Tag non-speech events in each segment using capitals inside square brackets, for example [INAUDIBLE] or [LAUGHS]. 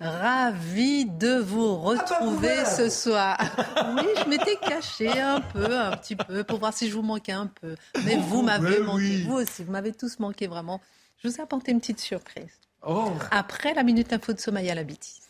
Ravi de vous retrouver ce soir. [LAUGHS] Oui, je m'étais cachée un peu, un petit peu, pour voir si je vous manquais un peu. Mais vous m'avez manqué, vous aussi, vous m'avez tous manqué vraiment. Je vous ai apporté une petite surprise. Après la Minute Info de Somaya Labiti.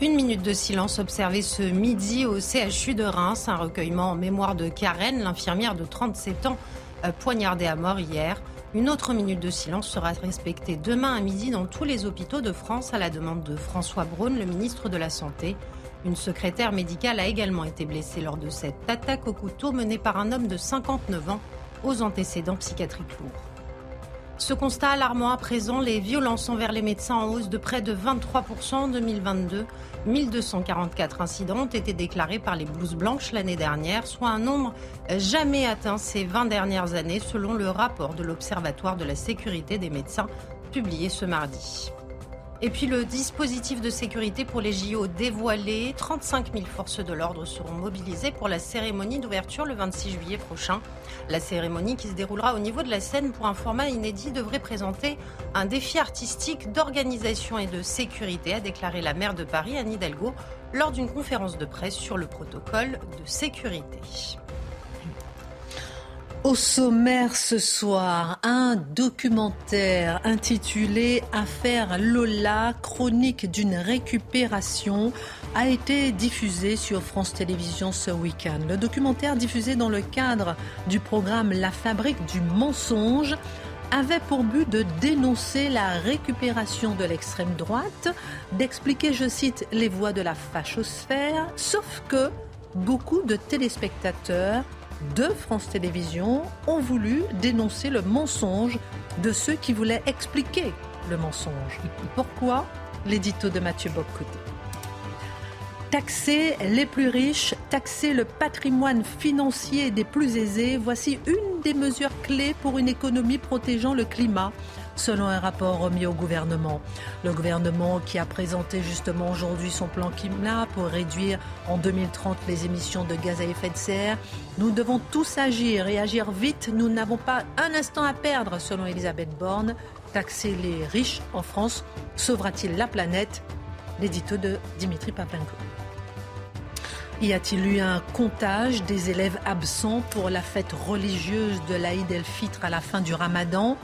Une minute de silence observée ce midi au CHU de Reims, un recueillement en mémoire de Karen, l'infirmière de 37 ans euh, poignardée à mort hier. Une autre minute de silence sera respectée demain à midi dans tous les hôpitaux de France à la demande de François Braun, le ministre de la Santé. Une secrétaire médicale a également été blessée lors de cette attaque au couteau menée par un homme de 59 ans aux antécédents psychiatriques lourds. Ce constat alarmant à présent, les violences envers les médecins en hausse de près de 23% en 2022. 1244 incidents ont été déclarés par les blouses blanches l'année dernière, soit un nombre jamais atteint ces 20 dernières années selon le rapport de l'Observatoire de la sécurité des médecins publié ce mardi. Et puis le dispositif de sécurité pour les JO dévoilé. 35 000 forces de l'ordre seront mobilisées pour la cérémonie d'ouverture le 26 juillet prochain. La cérémonie qui se déroulera au niveau de la scène pour un format inédit devrait présenter un défi artistique d'organisation et de sécurité, a déclaré la maire de Paris, Anne Hidalgo, lors d'une conférence de presse sur le protocole de sécurité. Au sommaire ce soir, un documentaire intitulé Affaire Lola, chronique d'une récupération, a été diffusé sur France Télévisions ce week-end. Le documentaire diffusé dans le cadre du programme La fabrique du mensonge avait pour but de dénoncer la récupération de l'extrême droite, d'expliquer, je cite, les voies de la fachosphère, sauf que beaucoup de téléspectateurs de France Télévisions ont voulu dénoncer le mensonge de ceux qui voulaient expliquer le mensonge. Pourquoi? L'édito de Mathieu Boccoté. Taxer les plus riches, taxer le patrimoine financier des plus aisés, voici une des mesures clés pour une économie protégeant le climat selon un rapport remis au gouvernement. Le gouvernement qui a présenté justement aujourd'hui son plan climat pour réduire en 2030 les émissions de gaz à effet de serre. Nous devons tous agir et agir vite. Nous n'avons pas un instant à perdre, selon Elisabeth Borne. Taxer les riches en France sauvera-t-il la planète? L'édito de Dimitri Papenko. Y a-t-il eu un comptage des élèves absents pour la fête religieuse de l'Aïd el-Fitr à la fin du ramadan?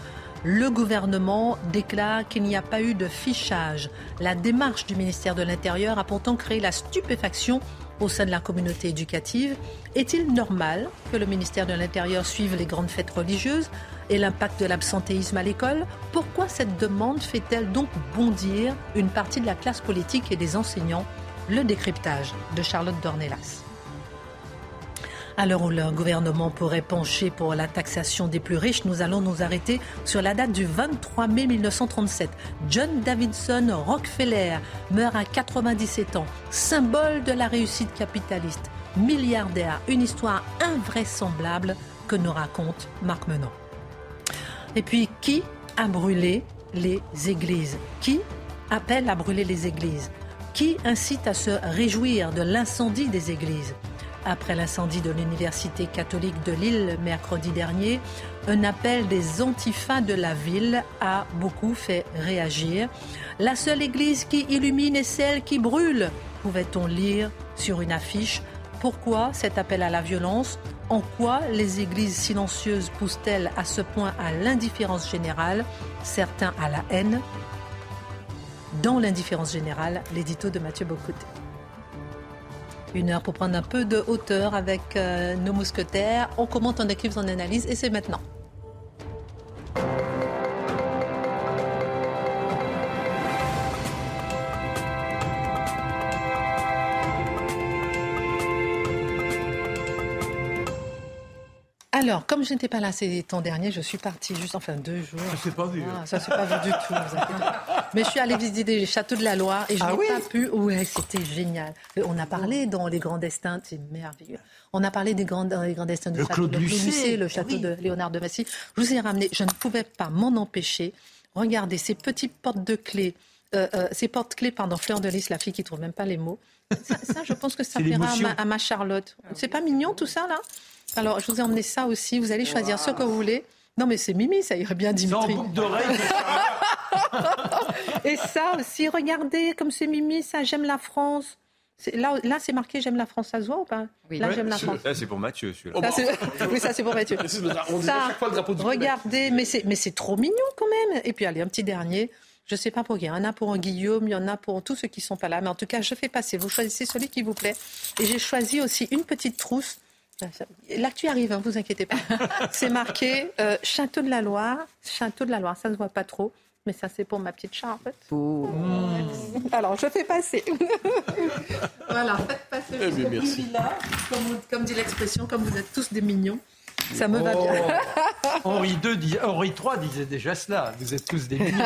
Le gouvernement déclare qu'il n'y a pas eu de fichage. La démarche du ministère de l'Intérieur a pourtant créé la stupéfaction au sein de la communauté éducative. Est-il normal que le ministère de l'Intérieur suive les grandes fêtes religieuses et l'impact de l'absentéisme à l'école? Pourquoi cette demande fait-elle donc bondir une partie de la classe politique et des enseignants? Le décryptage de Charlotte Dornelas. À l'heure où le gouvernement pourrait pencher pour la taxation des plus riches, nous allons nous arrêter sur la date du 23 mai 1937. John Davidson Rockefeller meurt à 97 ans, symbole de la réussite capitaliste, milliardaire, une histoire invraisemblable que nous raconte Marc Menon. Et puis, qui a brûlé les églises? Qui appelle à brûler les églises? Qui incite à se réjouir de l'incendie des églises? Après l'incendie de l'Université catholique de Lille mercredi dernier, un appel des antifas de la ville a beaucoup fait réagir. La seule église qui illumine est celle qui brûle, pouvait-on lire sur une affiche. Pourquoi cet appel à la violence? En quoi les églises silencieuses poussent-elles à ce point à l'indifférence générale, certains à la haine Dans l'indifférence générale, l'édito de Mathieu Bocoté. Une heure pour prendre un peu de hauteur avec euh, nos mousquetaires. On commente, on équipe, on analyse et c'est maintenant. Alors, comme je n'étais pas là ces temps derniers, je suis partie juste, enfin deux jours. Ça s'est pas vu. Ah, ça s'est pas vu du tout. vous. Mais je suis allée visiter les châteaux de la Loire et je Ah n'ai oui pas pu. Ouais, c'était génial. On a parlé dans les grands destins, c'est merveilleux. On a parlé des grands, dans les grands destins du Le château Claude de Lucé. le Ah château oui. de Léonard de Massy. Je vous ai ramené. Je ne pouvais pas m'en empêcher. Regardez ces petites portes de clés. Euh, euh, ces portes-clés, pardon, Fleur de Lys, la fille qui trouve même pas les mots. Ça, ça, je pense que ça plaira à ma, à ma Charlotte. C'est pas mignon tout ça là? Alors, je vous ai emmené ça aussi. Vous allez choisir ce que vous voulez. Non, mais c'est Mimi, ça irait bien, Sans Dimitri. boucle d'oreille. [LAUGHS] Et ça aussi, regardez comme c'est Mimi, ça, j'aime la France. Là, là c'est marqué j'aime la France, ça se voit ou pas Là, j'aime la France. Là, c'est pour Mathieu, celui-là. [LAUGHS] Oui, ça c'est pour Mathieu. [LAUGHS] On dit Ça, à chaque fois le drapeau du Québec. regardez, mais c'est, mais c'est trop mignon quand même. Et puis allez, un petit dernier. Je sais pas pour qui. Il y en a pour un Guillaume, il y en a pour tous ceux qui sont pas là. Mais en tout cas, je fais passer. Vous choisissez celui qui vous plaît. Et j'ai choisi aussi une petite trousse. L'actu arrive, hein, vous inquiétez pas. [LAUGHS] C'est marqué euh, Château de la Loire. Château de la Loire, ça ne se voit pas trop. Mais ça, c'est pour ma petite Charlotte. Alors, je fais passer. [LAUGHS] voilà, faites passer. Eh bien, merci. là. Comme, dit l'expression, comme vous êtes tous des mignons. Ça me va bien. Oh. [LAUGHS] Henri, II dis- Henri III disait déjà cela. Vous êtes tous des mignons.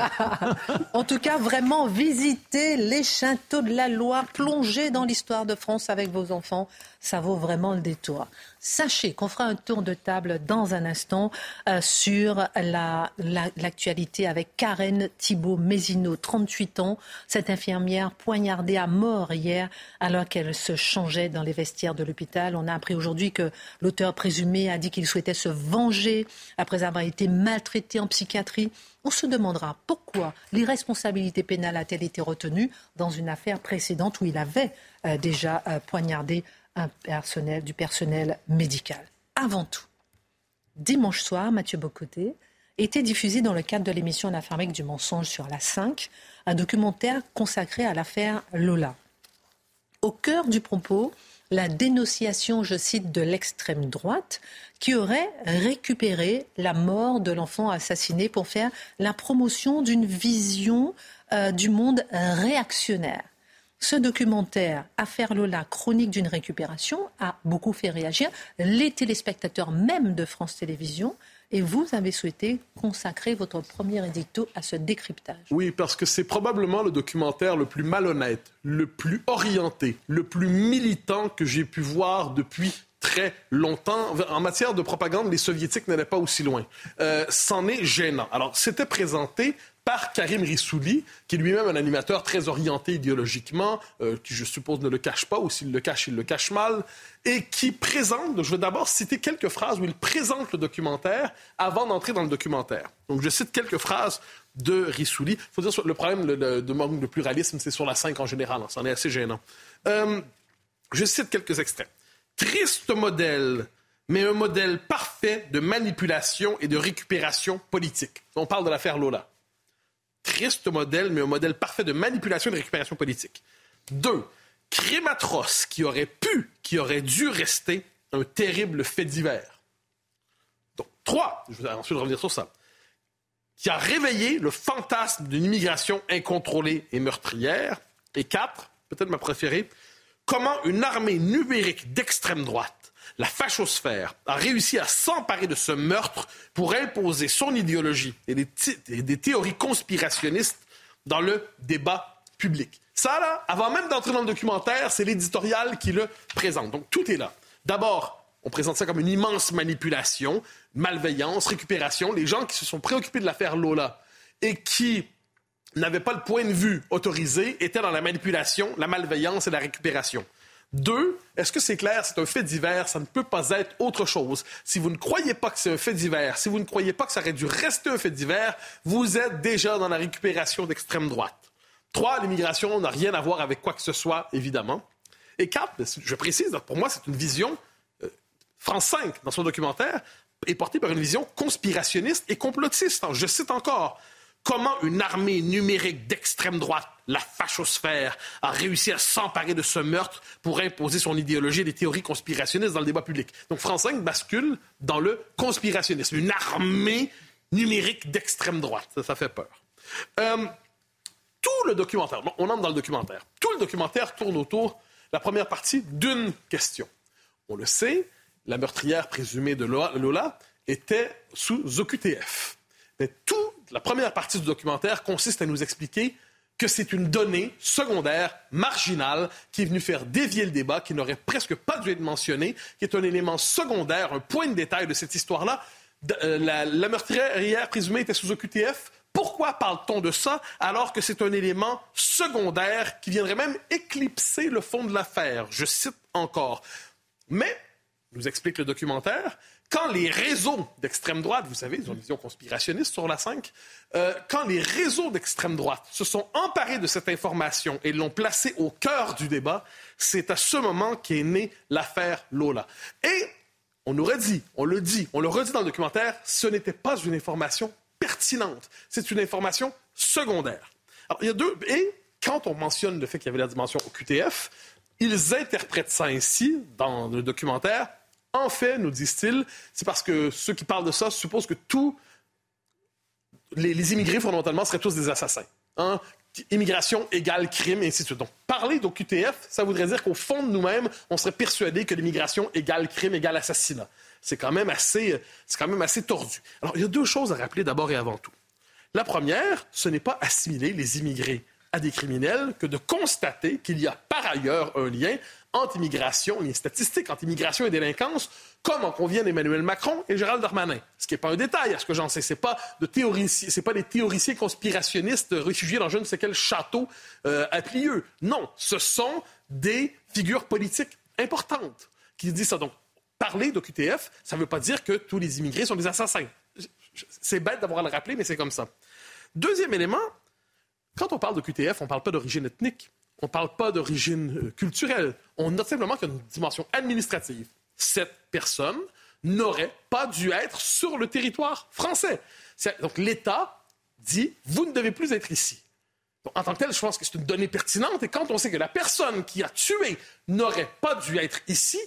En tout cas, vraiment, visitez les châteaux de la Loire, plongez dans l'histoire de France avec vos enfants. Ça vaut vraiment le détour. Sachez qu'on fera un tour de table dans un instant euh, sur la- la- l'actualité avec Karen Thibault Mézineau, 38 ans, cette infirmière poignardée à mort hier alors qu'elle se changeait dans les vestiaires de l'hôpital. On a appris aujourd'hui que l'auteur présumé a dit qu'il souhaitait se venger après avoir été maltraité en psychiatrie. On se demandera pourquoi l'irresponsabilité pénale a-t-elle été retenue dans une affaire précédente où il avait euh, déjà euh, poignardé du personnel médical. Avant tout, dimanche soir, Mathieu Bocoté était diffusé dans le cadre de l'émission La fabrique du mensonge sur la 5, un documentaire consacré à l'affaire Lola. Au cœur du propos, la dénonciation, je cite, de l'extrême droite qui aurait récupéré la mort de l'enfant assassiné pour faire la promotion d'une vision euh, du monde réactionnaire. Ce documentaire, Affaire Lola, chronique d'une récupération, a beaucoup fait réagir les téléspectateurs même de France Télévisions. Et vous avez souhaité consacrer votre premier édito à ce décryptage. Oui, parce que c'est probablement le documentaire le plus malhonnête, le plus orienté, le plus militant que j'ai pu voir depuis très longtemps. En matière de propagande, les soviétiques n'allaient pas aussi loin. Euh, C'en est gênant. Alors, c'était présenté par Karim Rissouli, qui est lui-même un animateur très orienté idéologiquement, euh, qui je suppose ne le cache pas, ou s'il le cache, il le cache mal, et qui présente, je vais d'abord citer quelques phrases où il présente le documentaire avant d'entrer dans le documentaire. Donc je cite quelques phrases de Rissouli. Il faut dire, le problème le- le- de manque de pluralisme, c'est sur la 5 en général, hein, c'en est assez gênant. Euh, je cite quelques extraits. Triste modèle, mais un modèle parfait de manipulation et de récupération politique. On parle de l'affaire Lola. Triste modèle, mais un modèle parfait de manipulation et de récupération politique. Deux, crime atroce qui aurait pu, qui aurait dû rester un terrible fait divers. Donc, trois, je vais ensuite revenir sur ça, qui a réveillé le fantasme d'une immigration incontrôlée et meurtrière. Et quatre, peut-être ma préférée, comment une armée numérique d'extrême droite, la fachosphère, a réussi à s'emparer de ce meurtre pour imposer son idéologie et des, et des théories conspirationnistes dans le débat public. Ça, là, avant même d'entrer dans le documentaire, c'est l'éditorial qui le présente. Donc, tout est là. D'abord, on présente ça comme une immense manipulation, malveillance, récupération. Les gens qui se sont préoccupés de l'affaire Lola et qui n'avaient pas le point de vue autorisé étaient dans la manipulation, la malveillance et la récupération. Deux, est-ce que c'est clair, c'est un fait divers, ça ne peut pas être autre chose? Si vous ne croyez pas que c'est un fait divers, si vous ne croyez pas que ça aurait dû rester un fait divers, vous êtes déjà dans la récupération d'extrême droite. Trois, l'immigration n'a rien à voir avec quoi que ce soit, évidemment. Et quatre, je précise, pour moi, c'est une vision euh, France 5, dans son documentaire, est portée par une vision conspirationniste et complotiste. Je cite encore. Comment une armée numérique d'extrême droite, la fachosphère, a réussi à s'emparer de ce meurtre pour imposer son idéologie et des théories conspirationnistes dans le débat public? Donc France 5 bascule dans le conspirationnisme. Une armée numérique d'extrême droite. Ça, ça fait peur. Euh, tout le documentaire, on entre dans le documentaire, tout le documentaire tourne autour, la première partie, d'une question. On le sait, la meurtrière présumée de Lola, était sous OQTF. Mais toute la première partie du documentaire consiste à nous expliquer que c'est une donnée secondaire, marginale, qui est venue faire dévier le débat, qui n'aurait presque pas dû être mentionnée, qui est un élément secondaire, un point de détail de cette histoire-là. Euh, la, la meurtrière présumée était sous OQTF. Pourquoi parle-t-on de ça alors que c'est un élément secondaire qui viendrait même éclipser le fond de l'affaire? Je cite encore. Mais, nous explique le documentaire, quand les réseaux d'extrême droite, vous savez, ils ont une vision conspirationniste sur la 5, euh, quand les réseaux d'extrême droite se sont emparés de cette information et l'ont placée au cœur du débat, c'est à ce moment qu'est née l'affaire Lola. Et on aurait dit, on le dit, on le redit dans le documentaire, ce n'était pas une information pertinente, c'est une information secondaire. Il y a deux. Et quand on mentionne le fait qu'il y avait la dimension QTF, ils interprètent ça ainsi dans le documentaire en fait, nous disent-ils, c'est parce que ceux qui parlent de ça supposent que tous les, immigrés, fondamentalement, seraient tous des assassins. Hein? Immigration égale crime, et ainsi de suite. Donc, parler d'OQTF, ça voudrait dire qu'au fond de nous-mêmes, on serait persuadé que l'immigration égale crime égale assassinat. C'est quand, même assez, c'est quand même assez tordu. Alors, il y a deux choses à rappeler d'abord et avant tout. La première, ce n'est pas assimiler les immigrés à des criminels que de constater qu'il y a par ailleurs un lien entre immigration, les statistiques entre immigration et délinquance, comme en convient Emmanuel Macron et Gérald Darmanin. Ce qui n'est pas un détail, à ce que j'en sais. C'est pas de pas des théoriciens conspirationnistes réfugiés dans je ne sais quel château euh, à Plieux. Non, ce sont des figures politiques importantes qui disent ça. Donc, parler d'OQTF, ça ne veut pas dire que tous les immigrés sont des assassins. C'est bête d'avoir à le rappeler, mais c'est comme ça. Deuxième élément, quand on parle de QTF, on ne parle pas d'origine ethnique. On ne parle pas d'origine euh, culturelle. On note simplement qu'il y a une dimension administrative. Cette personne n'aurait pas dû être sur le territoire français. Donc l'État dit, vous ne devez plus être ici. en tant que tel, je pense que c'est une donnée pertinente. Et quand on sait que la personne qui a tué n'aurait pas dû être ici,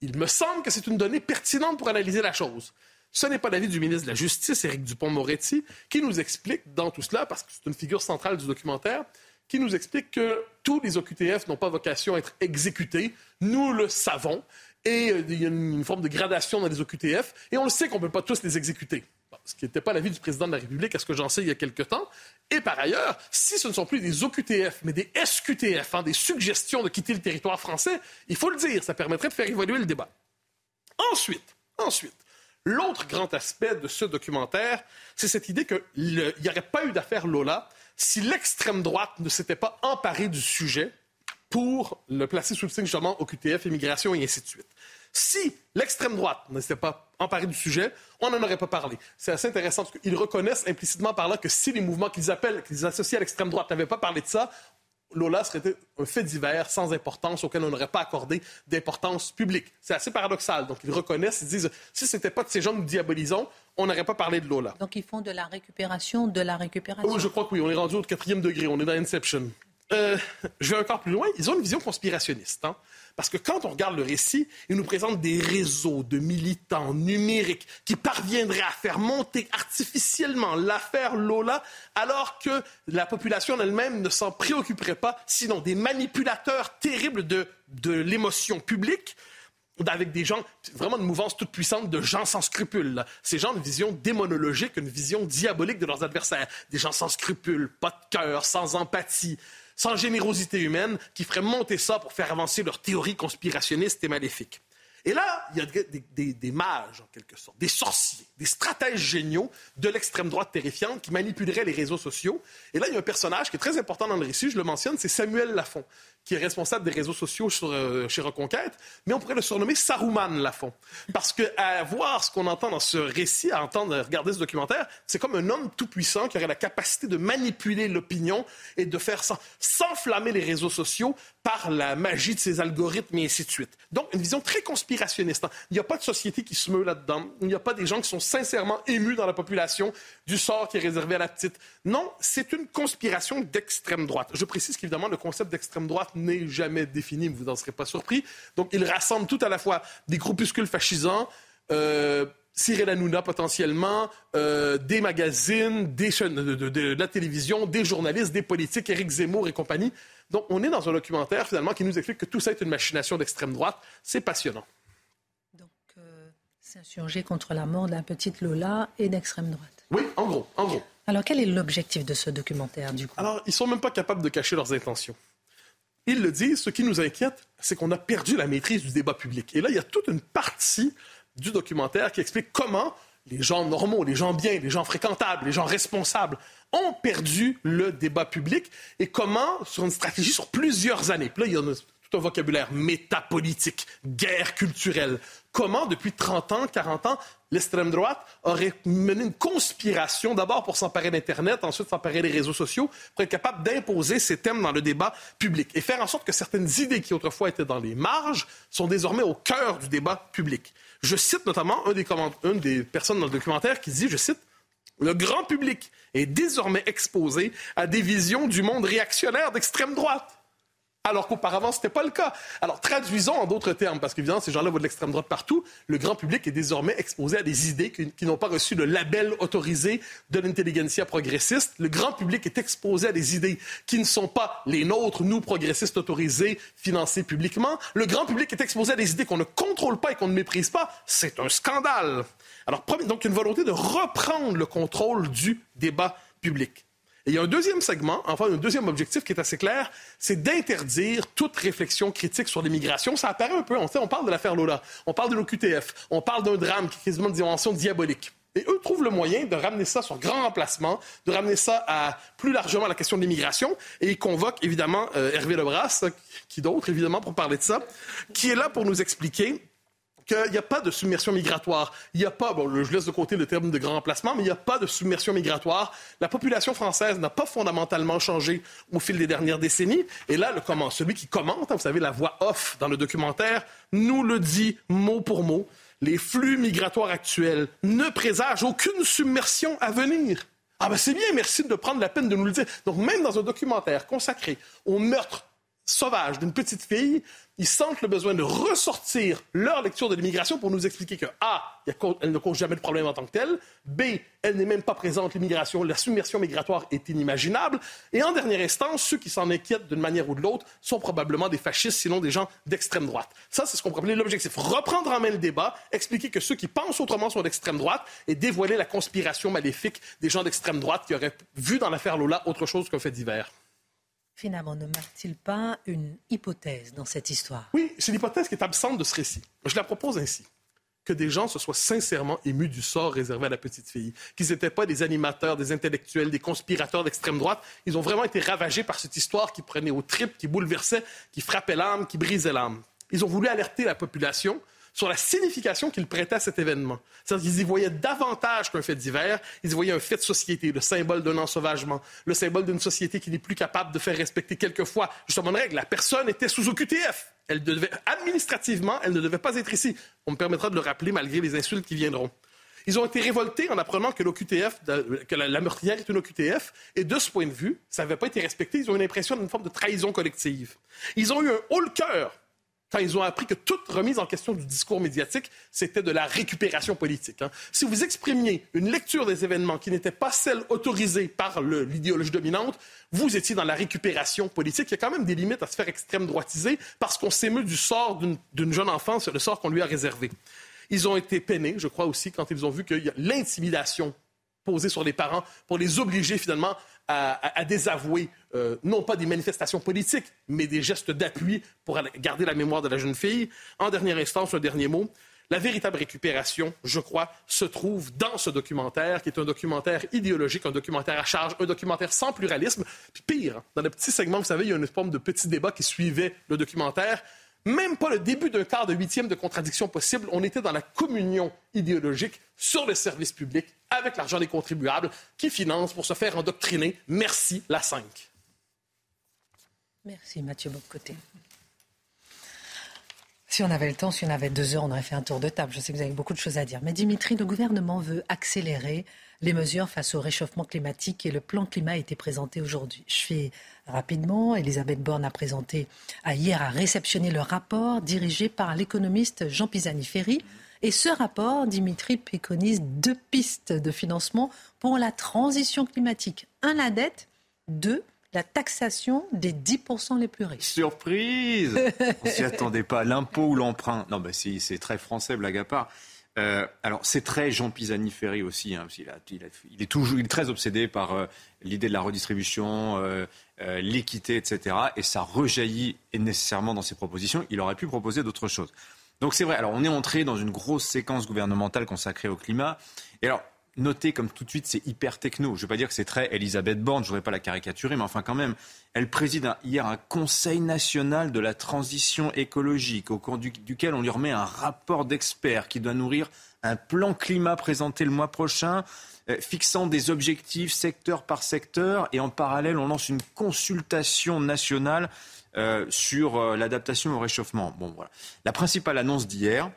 il me semble que c'est une donnée pertinente pour analyser la chose. Ce n'est pas l'avis du ministre de la Justice, Éric Dupont-Moretti, qui nous explique dans tout cela, parce que c'est une figure centrale du documentaire, qui nous explique que tous les OQTF n'ont pas vocation à être exécutés. Nous le savons. Et euh, il y a une, forme de gradation dans les OQTF. Et on le sait qu'on ne peut pas tous les exécuter. ce qui n'était pas l'avis du président de la République, à ce que j'en sais il y a quelque temps. Et par ailleurs, si ce ne sont plus des OQTF, mais des SQTF, hein, des suggestions de quitter le territoire français, il faut le dire, ça permettrait de faire évoluer le débat. Ensuite, ensuite, l'autre grand aspect de ce documentaire, c'est cette idée qu'il n'y aurait pas eu d'affaire Lola si l'extrême droite ne s'était pas emparée du sujet pour le placer sous le signe justement au QTF, immigration et ainsi de suite. Si l'extrême droite ne s'était pas emparée du sujet, on n'en aurait pas parlé. C'est assez intéressant parce qu'ils reconnaissent implicitement par là que si les mouvements qu'ils appellent, qu'ils associent à l'extrême droite n'avaient pas parlé de ça, Lola serait un fait divers sans importance auquel on n'aurait pas accordé d'importance publique. C'est assez paradoxal. Donc, ils reconnaissent, ils disent, si ce n'était pas de ces gens que nous diabolisons, on n'aurait pas parlé de Lola. Donc, ils font de la récupération de la récupération. Oui, je crois que oui. On est rendu au quatrième degré. On est dans Inception. Euh, je vais encore plus loin. Ils ont une vision conspirationniste. Hein? Parce que quand on regarde le récit, il nous présente des réseaux de militants numériques qui parviendraient à faire monter artificiellement l'affaire Lola alors que la population elle-même ne s'en préoccuperait pas, sinon des manipulateurs terribles de, de l'émotion publique avec des gens, vraiment une mouvance toute puissante de gens sans scrupules. Ces gens ont une vision démonologique, une vision diabolique de leurs adversaires. Des gens sans scrupules, pas de cœur, sans empathie, sans générosité humaine, qui feraient monter ça pour faire avancer leur théorie conspirationniste et maléfique. Et là, il y a des, mages, en quelque sorte, des sorciers, des stratèges géniaux de l'extrême droite terrifiante qui manipuleraient les réseaux sociaux. Et là, il y a un personnage qui est très important dans le récit, je le mentionne, c'est Samuel Lafont qui est responsable des réseaux sociaux euh, chez Reconquête, mais on pourrait le surnommer Saruman Lafont. Parce que à voir ce qu'on entend dans ce récit, à entendre, regarder ce documentaire, c'est comme un homme tout-puissant qui aurait la capacité de manipuler l'opinion et de faire s'enflammer les réseaux sociaux par la magie de ses algorithmes et ainsi de suite. Donc, une vision très conspirationniste. Hein. Il n'y a pas de société qui se meut là-dedans. Il n'y a pas des gens qui sont sincèrement émus dans la population du sort qui est réservé à la petite. Non, c'est une conspiration d'extrême droite. Je précise qu'évidemment, le concept d'extrême droite n'est jamais défini, vous n'en serez pas surpris. Donc, il rassemble tout à la fois des groupuscules fascisants, euh, Cyril Hanouna potentiellement, euh, des magazines, des chaînes de, la télévision, des journalistes, des politiques, Éric Zemmour et compagnie. Donc, on est dans un documentaire finalement qui nous explique que tout ça est une machination d'extrême droite. C'est passionnant. Donc, S'insurger contre la mort de la petite Lola et d'extrême droite. Oui, en gros, en gros. Alors quel est l'objectif de ce documentaire du coup? Alors, ils sont même pas capables de cacher leurs intentions. Ils le disent, ce qui nous inquiète, c'est qu'on a perdu la maîtrise du débat public. Et là, il y a toute une partie du documentaire qui explique comment les gens normaux, les gens bien, les gens fréquentables, les gens responsables ont perdu le débat public et comment, sur une stratégie sur plusieurs années, puis là, il y a tout un vocabulaire métapolitique, guerre culturelle, comment, depuis 30 ans, 40 ans, l'extrême droite aurait mené une conspiration, d'abord pour s'emparer d'Internet, ensuite s'emparer des réseaux sociaux, pour être capable d'imposer ces thèmes dans le débat public et faire en sorte que certaines idées qui autrefois étaient dans les marges sont désormais au cœur du débat public. Je cite notamment une des personnes dans le documentaire qui dit, je cite, le grand public est désormais exposé à des visions du monde réactionnaire d'extrême droite alors qu'auparavant, ce n'était pas le cas. Alors, traduisons en d'autres termes, parce qu'évidemment, ces gens-là voient de l'extrême droite partout. Le grand public est désormais exposé à des idées qui, n'ont pas reçu le label autorisé de l'intelligentsia progressiste. Le grand public est exposé à des idées qui ne sont pas les nôtres, nous, progressistes autorisés, financés publiquement. Le grand public est exposé à des idées qu'on ne contrôle pas et qu'on ne méprise pas. C'est un scandale. Alors, donc, une volonté de reprendre le contrôle du débat public. Et il y a un deuxième segment, enfin un deuxième objectif qui est assez clair, c'est d'interdire toute réflexion critique sur l'immigration. Ça apparaît un peu, on, on parle de l'affaire Lola, on parle de l'OQTF, on parle d'un drame qui est quasiment de dimension diabolique. Et eux trouvent le moyen de ramener ça sur grand remplacement, de ramener ça à plus largement à la question de l'immigration. Et ils convoquent évidemment euh, Hervé Lebras, qui d'autre évidemment pour parler de ça, qui est là pour nous expliquer qu'il n'y a pas de submersion migratoire. Il n'y a pas, bon, je laisse de côté le terme de grand emplacement, mais il n'y a pas de submersion migratoire. La population française n'a pas fondamentalement changé au fil des dernières décennies. Et là, le celui qui commente, hein, vous savez, la voix off dans le documentaire, nous le dit mot pour mot. Les flux migratoires actuels ne présagent aucune submersion à venir. Ah ben c'est bien, merci de prendre la peine de nous le dire. Donc même dans un documentaire consacré au meurtre sauvage d'une petite fille, ils sentent le besoin de ressortir leur lecture de l'immigration pour nous expliquer que A, elle ne cause jamais de problème en tant que telle, B, elle n'est même pas présente, l'immigration, la submersion migratoire est inimaginable, et en dernière instance, ceux qui s'en inquiètent d'une manière ou de l'autre sont probablement des fascistes, sinon des gens d'extrême droite. Ça, c'est ce qu'on appeler l'objectif. Reprendre en main le débat, expliquer que ceux qui pensent autrement sont d'extrême droite et dévoiler la conspiration maléfique des gens d'extrême droite qui auraient vu dans l'affaire Lola autre chose qu'un fait divers. Finalement, ne marque-t-il pas une hypothèse dans cette histoire? Oui, c'est l'hypothèse qui est absente de ce récit. Je la propose ainsi. Que des gens se soient sincèrement émus du sort réservé à la petite fille. Qu'ils n'étaient pas des animateurs, des intellectuels, des conspirateurs d'extrême droite. Ils ont vraiment été ravagés par cette histoire qui prenait aux tripes, qui bouleversait, qui frappait l'âme, qui brisait l'âme. Ils ont voulu alerter la population sur la signification qu'ils prêtaient à cet événement. C'est-à-dire qu'ils y voyaient davantage qu'un fait divers, ils y voyaient un fait de société, le symbole d'un ensauvagement, le symbole d'une société qui n'est plus capable de faire respecter quelquefois justement une règle. La personne était sous OQTF. Elle devait, administrativement, elle ne devait pas être ici. On me permettra de le rappeler malgré les insultes qui viendront. Ils ont été révoltés en apprenant que l'OQTF, que la, meurtrière est une OQTF, et de ce point de vue, ça n'avait pas été respecté. Ils ont eu l'impression d'une forme de trahison collective. Ils ont eu un haut le cœur quand ils ont appris que toute remise en question du discours médiatique, c'était de la récupération politique. Hein. Si vous exprimiez une lecture des événements qui n'était pas celle autorisée par l'idéologie dominante, vous étiez dans la récupération politique. Il y a quand même des limites à se faire extrême droitiser parce qu'on s'émeut du sort d'une jeune enfant, le sort qu'on lui a réservé. Ils ont été peinés, je crois aussi, quand ils ont vu a l'intimidation posée sur les parents pour les obliger finalement à, désavouer euh, non pas des manifestations politiques, mais des gestes d'appui pour garder la mémoire de la jeune fille. En dernière instance, un dernier mot. La véritable récupération, je crois, se trouve dans ce documentaire, qui est un documentaire idéologique, un documentaire à charge, un documentaire sans pluralisme. Puis pire, dans le petit segment, vous savez, il y a une forme de petit débat qui suivait le documentaire même pas le début d'un quart de huitième de contradiction possible. On était dans la communion idéologique sur le service public avec l'argent des contribuables qui financent pour se faire endoctriner. Merci, la 5. Merci, Mathieu Bocoté. Si on avait le temps, si on avait deux heures, on aurait fait un tour de table. Je sais que vous avez beaucoup de choses à dire. Mais Dimitri, le gouvernement veut accélérer les mesures face au réchauffement climatique et le plan climat a été présenté aujourd'hui. Je fais rapidement. Elisabeth Borne a présenté hier, a réceptionné le rapport dirigé par l'économiste Jean Pisani-Ferry. Et ce rapport, Dimitri préconise deux pistes de financement pour la transition climatique. Un, la dette. Deux, la taxation des 10% les plus riches. Surprise [LAUGHS] On s'y attendait pas. L'impôt ou l'emprunt? Non, bah, c'est très français, blague à part. Euh, alors c'est très Jean Pisani-Ferry aussi, hein, il, est toujours, il est très obsédé par euh, l'idée de la redistribution, euh, l'équité, etc. Et ça rejaillit nécessairement dans ses propositions. Il aurait pu proposer d'autres choses. Donc c'est vrai. Alors on est entré dans une grosse séquence gouvernementale consacrée au climat. Et alors notez comme tout de suite c'est hyper techno. Je ne veux pas dire que c'est très Elisabeth Borne, je ne voudrais pas la caricaturer, mais enfin quand même, elle préside hier un Conseil national de la transition écologique au cours duquel on lui remet un rapport d'experts qui doit nourrir un plan climat présenté le mois prochain euh, fixant des objectifs secteur par secteur et en parallèle on lance une consultation nationale euh, sur euh, l'adaptation au réchauffement. Bon voilà. La principale annonce d'hier,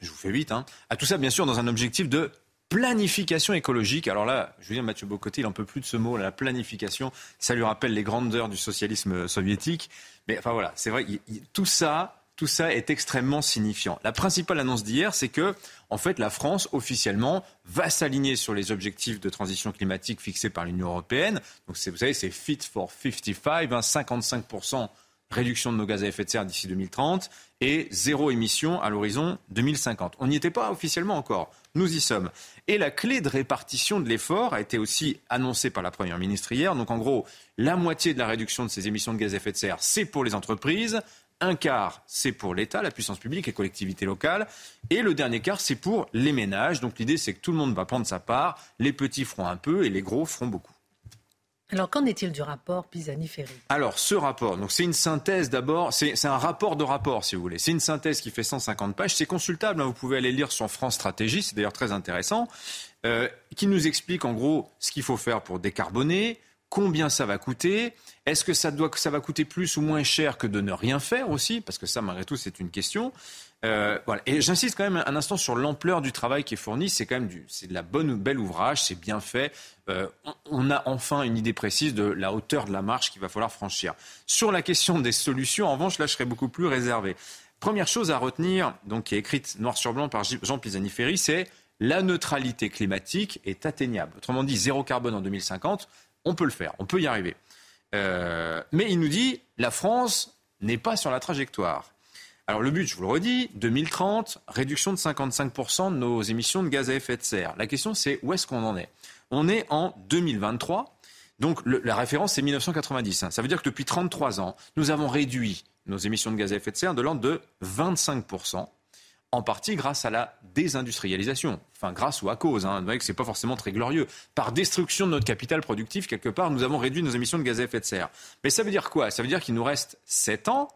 je vous fais vite, hein, à tout ça bien sûr dans un objectif de planification écologique. Alors là, dire, Mathieu Bocoté, il n'en peut plus de ce mot, la planification. Ça lui rappelle les grandeurs du socialisme soviétique. Mais enfin voilà, c'est vrai, tout ça, tout ça est extrêmement signifiant. La principale annonce d'hier, c'est que, en fait, la France, officiellement, va s'aligner sur les objectifs de transition climatique fixés par l'Union européenne. Donc, vous savez, c'est Fit for 55, 55% réduction de nos gaz à effet de serre d'ici 2030 et zéro émission à l'horizon 2050. On n'y était pas officiellement encore. Nous y sommes. Et la clé de répartition de l'effort a été aussi annoncée par la Première ministre hier. Donc en gros, la moitié de la réduction de ces émissions de gaz à effet de serre, c'est pour les entreprises. Un quart, c'est pour l'État, la puissance publique et collectivités locales. Et le dernier quart, c'est pour les ménages. Donc l'idée, c'est que tout le monde va prendre sa part. Les petits feront un peu et les gros feront beaucoup. Alors, qu'en est-il du rapport Pisani-Ferry? Alors, ce rapport, c'est une synthèse d'abord, c'est un rapport de rapport, si vous voulez. C'est une synthèse qui fait 150 pages. C'est consultable, hein, vous pouvez aller lire sur France Stratégie, c'est d'ailleurs très intéressant, euh, qui nous explique en gros ce qu'il faut faire pour décarboner, combien ça va coûter, est-ce que ça, va coûter plus ou moins cher que de ne rien faire aussi, parce que ça, malgré tout, c'est une question. Euh. Et j'insiste quand même un instant sur l'ampleur du travail qui est fourni. C'est quand même de la bonne, belle ouvrage, c'est bien fait. Euh, on a enfin une idée précise de la hauteur de la marche qu'il va falloir franchir. Sur la question des solutions, en revanche, là, je serais beaucoup plus réservé. Première chose à retenir, donc qui est écrite noir sur blanc par Jean Pisani-Ferry, c'est la neutralité climatique est atteignable. Autrement dit, zéro carbone en 2050, on peut le faire, on peut y arriver. Euh, mais il nous dit, la France n'est pas sur la trajectoire. Alors le but, je vous le redis, 2030, réduction de 55% de nos émissions de gaz à effet de serre. La question, c'est où est-ce qu'on en est? On est en 2023. Donc la référence, c'est 1990. Hein. Ça veut dire que depuis 33 ans, nous avons réduit nos émissions de gaz à effet de serre de l'ordre de 25%, en partie grâce à la désindustrialisation. Enfin, grâce ou à cause. Hein. Vous voyez que ce n'est pas forcément très glorieux. Par destruction de notre capital productif, quelque part, nous avons réduit nos émissions de gaz à effet de serre. Mais ça veut dire quoi? Ça veut dire qu'il nous reste 7 ans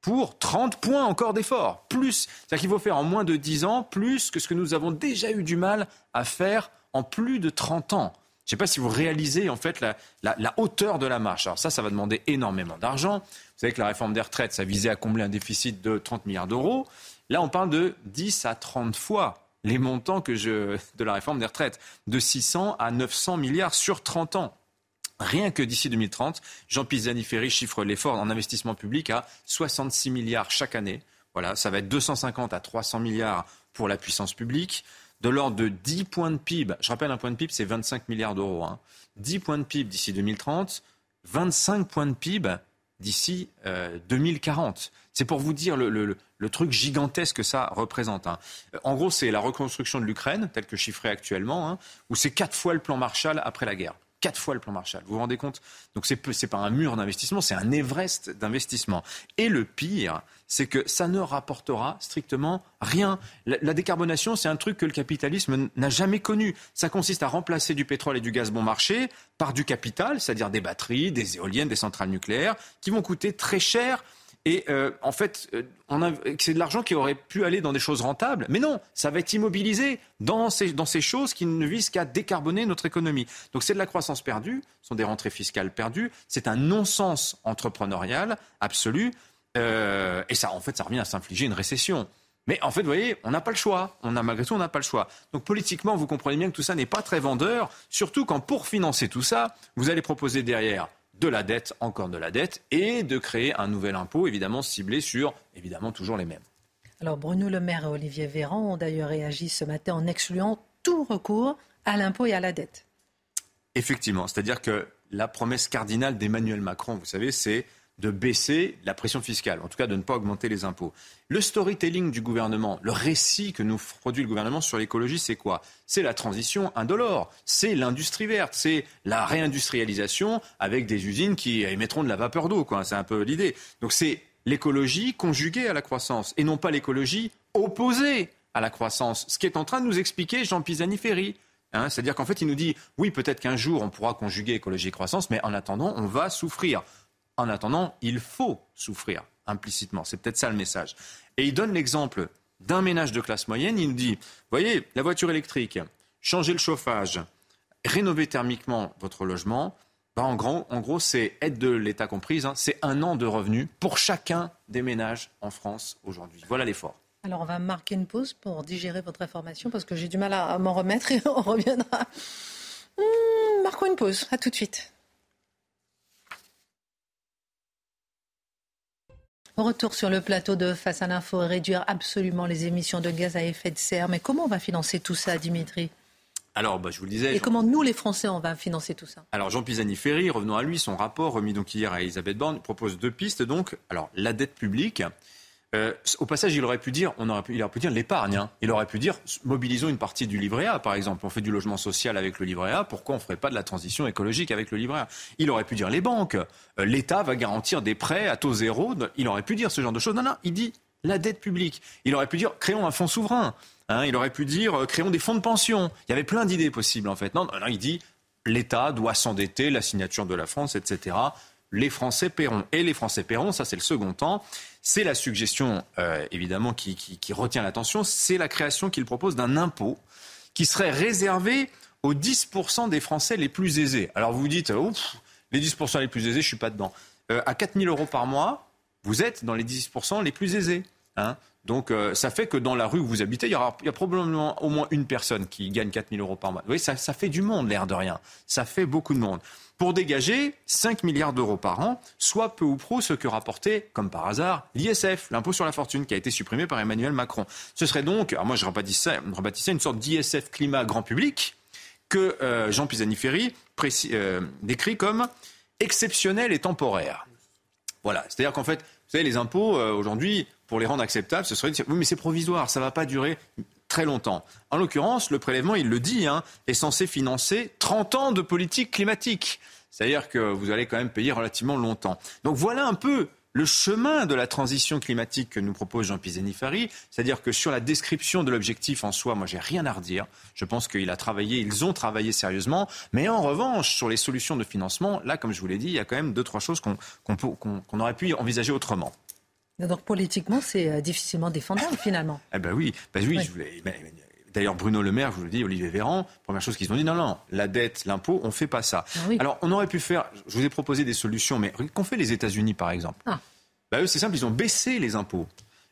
pour 30 points encore d'effort. Plus, c'est-à-dire qu'il faut faire en moins de 10 ans plus que ce que nous avons déjà eu du mal à faire en plus de 30 ans. Je ne sais pas si vous réalisez en fait la, hauteur de la marche. Alors ça, ça va demander énormément d'argent. Vous savez que la réforme des retraites, ça visait à combler un déficit de 30 milliards d'euros. Là, on parle de 10 à 30 fois les montants que je, de la réforme des retraites, de 600 à 900 milliards sur 30 ans. Rien que d'ici 2030, Jean Pisani-Ferry chiffre l'effort en investissement public à 66 milliards chaque année. Voilà, ça va être 250 à 300 milliards pour la puissance publique, de l'ordre de 10 points de PIB. Je rappelle, un point de PIB, c'est 25 milliards d'euros. Hein. 10 points de PIB d'ici 2030, 25 points de PIB d'ici 2040. Euh, c'est pour vous dire le, truc gigantesque que ça représente. Hein. En gros, c'est la reconstruction de l'Ukraine, telle que chiffrée actuellement, hein, où c'est quatre fois le plan Marshall après la guerre quatre fois le plan Marshall. Vous vous rendez compte? Donc c'est pas un mur d'investissement, c'est un Everest d'investissement. Et le pire, c'est que ça ne rapportera strictement rien. La, décarbonation, c'est un truc que le capitalisme n'a jamais connu. Ça consiste à remplacer du pétrole et du gaz bon marché par du capital, c'est-à-dire des batteries, des éoliennes, des centrales nucléaires, qui vont coûter très cher et euh, en fait, euh, c'est de l'argent qui aurait pu aller dans des choses rentables. Mais non, ça va être immobilisé dans ces, dans ces choses qui ne visent qu'à décarboner notre économie. Donc c'est de la croissance perdue, ce sont des rentrées fiscales perdues, c'est un non-sens entrepreneurial absolu. Euh, et ça, en fait, ça revient à s'infliger une récession. Mais en fait, vous voyez, on n'a pas le choix. On a malgré tout, on n'a pas le choix. Donc politiquement, vous comprenez bien que tout ça n'est pas très vendeur, surtout quand pour financer tout ça, vous allez proposer derrière de la dette, encore de la dette, et de créer un nouvel impôt, évidemment ciblé sur, évidemment, toujours les mêmes. Alors Bruno Le Maire et Olivier Véran ont d'ailleurs réagi ce matin en excluant tout recours à l'impôt et à la dette. Effectivement, c'est-à-dire que la promesse cardinale d'Emmanuel Macron, vous savez, c'est de baisser la pression fiscale, en tout cas de ne pas augmenter les impôts. Le storytelling du gouvernement, le récit que nous produit le gouvernement sur l'écologie, c'est quoi? C'est la transition indolore, c'est l'industrie verte, c'est la réindustrialisation avec des usines qui émettront de la vapeur d'eau, C'est un peu l'idée. Donc c'est l'écologie conjuguée à la croissance et non pas l'écologie opposée à la croissance. Ce qui est en train de nous expliquer Jean Pisani-Ferry. Hein. C'est-à-dire qu'en fait, il nous dit oui, peut-être qu'un jour on pourra conjuguer écologie et croissance, mais en attendant, on va souffrir. En attendant, il faut souffrir implicitement. C'est peut-être ça le message. Et il donne l'exemple d'un ménage de classe moyenne. Il nous dit, voyez, la voiture électrique, changer le chauffage, rénover thermiquement votre logement, bah, en gros, c'est aide de l'État comprise, hein, c'est un an de revenus pour chacun des ménages en France aujourd'hui. Voilà l'effort. Alors on va marquer une pause pour digérer votre information parce que j'ai du mal à m'en remettre et [LAUGHS] on reviendra. Hmm, marquons une pause. À tout de suite. Retour sur le plateau de Face à l'info, réduire absolument les émissions de gaz à effet de serre. Mais comment on va financer tout ça, Dimitri? Alors, bah, je vous le disais. Et comment nous, les Français, on va financer tout ça? Alors, Jean Pisani-Ferry, revenons à lui, son rapport remis donc hier à Elisabeth Borne propose deux pistes. Donc, alors la dette publique, euh, au passage, il aurait pu dire, on aurait pu, dire l'épargne. Hein. Il aurait pu dire, mobilisons une partie du livret A, par exemple. On fait du logement social avec le livret A. Pourquoi on ne ferait pas de la transition écologique avec le livret A? Il aurait pu dire les banques. Euh, L'État va garantir des prêts à taux zéro. Il aurait pu dire ce genre de choses. Non, non, il dit la dette publique. Il aurait pu dire, créons un fonds souverain. Hein. il aurait pu dire, euh, créons des fonds de pension. Il y avait plein d'idées possibles, en fait. Non, non, il dit, l'État doit s'endetter, la signature de la France, etc les Français paieront. Et les Français paieront, ça c'est le second temps. C'est la suggestion, euh, évidemment, qui, retient l'attention. C'est la création qu'il propose d'un impôt qui serait réservé aux 10% des Français les plus aisés. Alors vous vous dites, ouf, les 10% les plus aisés, je suis pas dedans. Euh, à 4 000 euros par mois, vous êtes dans les 10% les plus aisés. Hein. Donc euh, ça fait que dans la rue où vous habitez, il y, aura, a probablement au moins une personne qui gagne 4 000 euros par mois. Vous voyez, ça, ça fait du monde, l'air de rien. Ça fait beaucoup de monde pour dégager 5 milliards d'euros par an, soit peu ou prou ce que rapportait, comme par hasard, l'ISF, l'impôt sur la fortune, qui a été supprimé par Emmanuel Macron. Ce serait donc, alors moi je rebâtissais, une sorte d'ISF climat grand public que euh, Jean Pisani-Ferry euh, décrit comme exceptionnel et temporaire. Voilà, c'est-à-dire qu'en fait, vous savez, les impôts, euh, aujourd'hui, pour les rendre acceptables, ce serait de dire, oui, mais c'est provisoire, ça ne va pas durer très longtemps. En l'occurrence, le prélèvement, il le dit, hein, est censé financer 30 ans de politique climatique. C'est-à-dire que vous allez quand même payer relativement longtemps. Donc voilà un peu le chemin de la transition climatique que nous propose Jean Pisani-Ferry, c'est-à-dire que sur la description de l'objectif en soi, moi j'ai rien à redire. Je pense qu'il a travaillé, ils ont travaillé sérieusement, mais en revanche sur les solutions de financement, là comme je vous l'ai dit, il y a quand même deux trois choses qu'on aurait pu envisager autrement. Donc politiquement, c'est euh, difficilement défendable finalement. [LAUGHS] Eh ben oui, ben oui, je voulais. D'ailleurs, Bruno Le Maire, je vous le dis, Olivier Véran, première chose qu'ils ont dit, non, non, la dette, l'impôt, on ne fait pas ça. Ah Alors, on aurait pu faire, je vous ai proposé des solutions, mais qu'ont fait les États-Unis, par exemple ah. ben, Eux, c'est simple, ils ont baissé les impôts.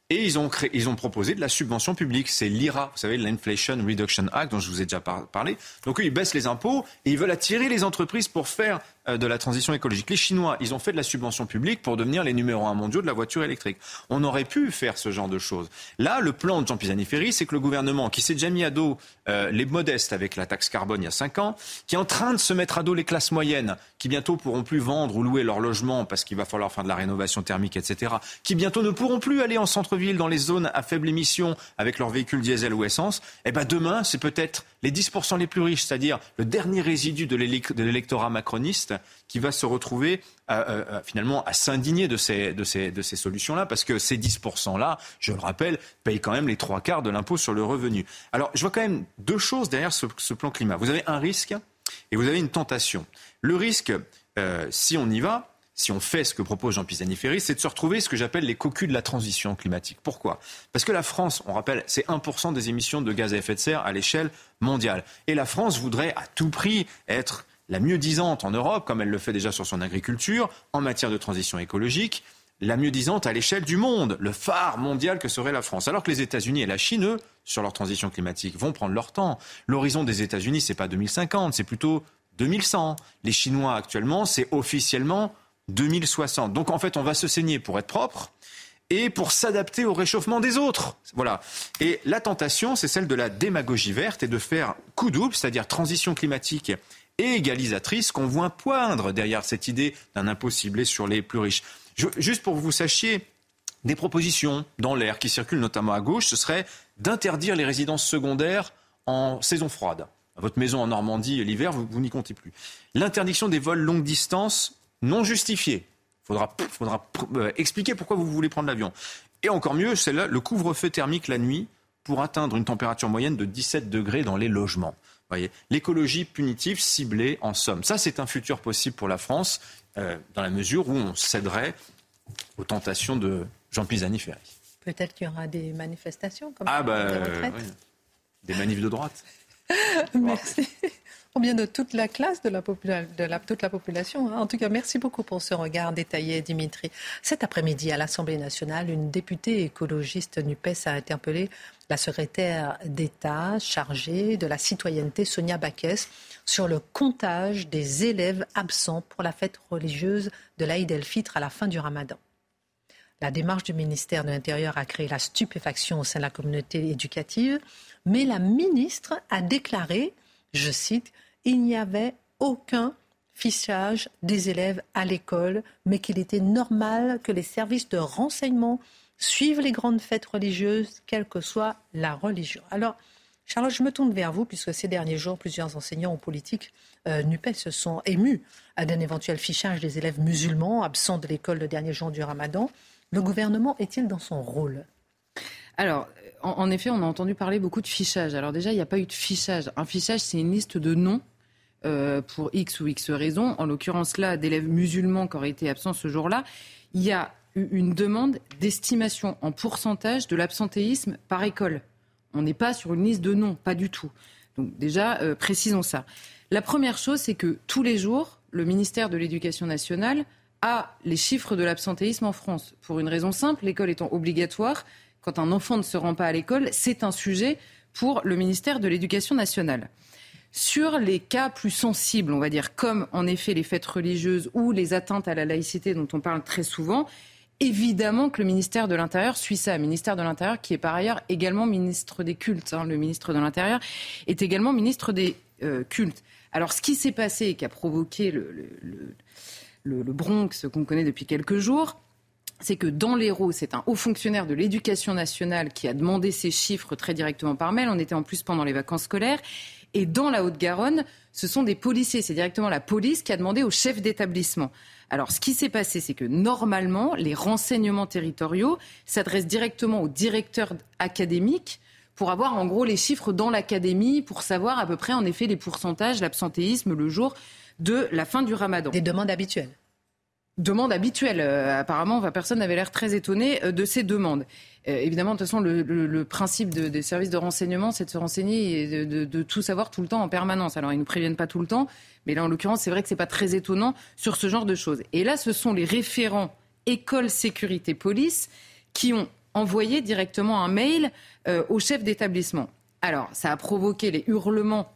Et ils ont, créé, ils ont proposé de la subvention publique. C'est l'IRA, vous savez, l'Inflation Reduction Act, dont je vous ai déjà parlé. Donc, eux, ils baissent les impôts et ils veulent attirer les entreprises pour faire de la transition écologique. Les Chinois, ils ont fait de la subvention publique pour devenir les numéros un mondiaux de la voiture électrique. On aurait pu faire ce genre de choses. Là, le plan de Jean Pisani-Ferry, c'est que le gouvernement, qui s'est déjà mis à dos euh, les modestes avec la taxe carbone il y a cinq ans, qui est en train de se mettre à dos les classes moyennes, qui bientôt pourront plus vendre ou louer leur logement parce qu'il va falloir faire de la rénovation thermique, etc., qui bientôt ne pourront plus aller en centre-ville dans les zones à faible émission avec leurs véhicules diesel ou essence, eh ben demain, c'est peut-être les 10% les plus riches, c'est-à-dire le dernier résidu de l'électorat macroniste, qui va se retrouver euh, euh, euh, finalement à s'indigner de ces, de ces, de ces solutions-là, parce que ces 10%-là, je le rappelle, payent quand même les trois quarts de l'impôt sur le revenu. Alors, je vois quand même deux choses derrière ce, plan climat. Vous avez un risque et vous avez une tentation. Le risque, si on y va, si on fait ce que propose Jean Pisani-Ferry, c'est de se retrouver ce que j'appelle les cocus de la transition climatique. Pourquoi? Parce que la France, on rappelle, c'est 1% des émissions de gaz à effet de serre à l'échelle mondiale. Et la France voudrait à tout prix être la mieux disante en Europe, comme elle le fait déjà sur son agriculture, en matière de transition écologique, la mieux disante à l'échelle du monde, le phare mondial que serait la France. Alors que les États-Unis et la Chine, eux, sur leur transition climatique, vont prendre leur temps. L'horizon des États-Unis, c'est pas 2050, c'est plutôt 2100. Les Chinois actuellement, c'est officiellement 2060. Donc en fait, on va se saigner pour être propre et pour s'adapter au réchauffement des autres. Voilà. Et la tentation, c'est celle de la démagogie verte et de faire coup double, c'est-à-dire transition climatique et égalisatrice qu'on voit poindre derrière cette idée d'un impôt ciblé sur les plus riches. juste pour que vous sachiez, des propositions dans l'air qui circulent notamment à gauche, ce serait d'interdire les résidences secondaires en saison froide. Votre maison en Normandie, l'hiver, vous, n'y comptez plus. L'interdiction des vols longue distance non justifiés. Il faudra, euh, expliquer pourquoi vous voulez prendre l'avion. Et encore mieux, c'est le couvre-feu thermique la nuit pour atteindre une température moyenne de 17 degrés dans les logements. Voyez, l'écologie punitive ciblée en somme. Ça, c'est un futur possible pour la France, euh, dans la mesure où on céderait aux tentations de Jean Pisani-Ferry. Peut-être qu'il y aura des manifestations comme ah, bah, des manifs de droite. [LAUGHS] Merci. Ou bien de toute la classe, de, la, de la toute la population. Hein. En tout cas, merci beaucoup pour ce regard détaillé, Dimitri. Cet après-midi, à l'Assemblée nationale, une députée écologiste NUPES a interpellé la secrétaire d'État chargée de la citoyenneté, Sonia Baquès, sur le comptage des élèves absents pour la fête religieuse de l'Aïd el-Fitr à la fin du ramadan. La démarche du ministère de l'Intérieur a créé la stupéfaction au sein de la communauté éducative, mais la ministre a déclaré, je cite, il n'y avait aucun fichage des élèves à l'école, mais qu'il était normal que les services de renseignement suivent les grandes fêtes religieuses, quelle que soit la religion. Alors, Charlotte, je me tourne vers vous, puisque ces derniers jours, plusieurs enseignants ou politiques euh, NUPES se sont émus d'un éventuel fichage des élèves musulmans absents de l'école le dernier jour du ramadan. Le gouvernement est-il dans son rôle? Alors, en, effet, on a entendu parler beaucoup de fichage. Alors déjà, il n'y a pas eu de fichage. Un fichage, c'est une liste de noms euh, pour X ou X raisons, en l'occurrence là, d'élèves musulmans qui auraient été absents ce jour-là, il y a une demande d'estimation en pourcentage de l'absentéisme par école. On n'est pas sur une liste de noms, pas du tout. Donc déjà, euh, précisons ça. La première chose, c'est que tous les jours, le ministère de l'Éducation nationale a les chiffres de l'absentéisme en France. Pour une raison simple, l'école étant obligatoire, quand un enfant ne se rend pas à l'école, c'est un sujet pour le ministère de l'Éducation nationale. Sur les cas plus sensibles, on va dire, comme en effet les fêtes religieuses ou les atteintes à la laïcité dont on parle très souvent, évidemment que le ministère de l'Intérieur suit ça. Ministère de l'Intérieur qui est par ailleurs également ministre des cultes. Hein. Le ministre de l'Intérieur est également ministre des euh, cultes. Alors ce qui s'est passé et qui a provoqué le, le Bronx qu'on connaît depuis quelques jours, c'est que dans l'Hérault, c'est un haut fonctionnaire de l'éducation nationale qui a demandé ces chiffres très directement par mail. On était en plus pendant les vacances scolaires. Et dans la Haute-Garonne, ce sont des policiers. C'est directement la police qui a demandé au chef d'établissement. Alors, ce qui s'est passé, c'est que normalement, les renseignements territoriaux s'adressent directement aux directeurs académiques pour avoir en gros les chiffres dans l'académie, pour savoir à peu près en effet les pourcentages, l'absentéisme le jour de la fin du ramadan. Des demandes habituelles demande habituelle. Euh, apparemment, personne n'avait l'air très étonné euh, de ces demandes. Euh, évidemment, de toute façon, le, principe des services de renseignement, c'est de se renseigner et de, tout savoir tout le temps en permanence. Alors, ils ne nous préviennent pas tout le temps, mais là, en l'occurrence, c'est vrai que ce n'est pas très étonnant sur ce genre de choses. Et là, ce sont les référents école, sécurité, police qui ont envoyé directement un mail au chef d'établissement. Alors, ça a provoqué les hurlements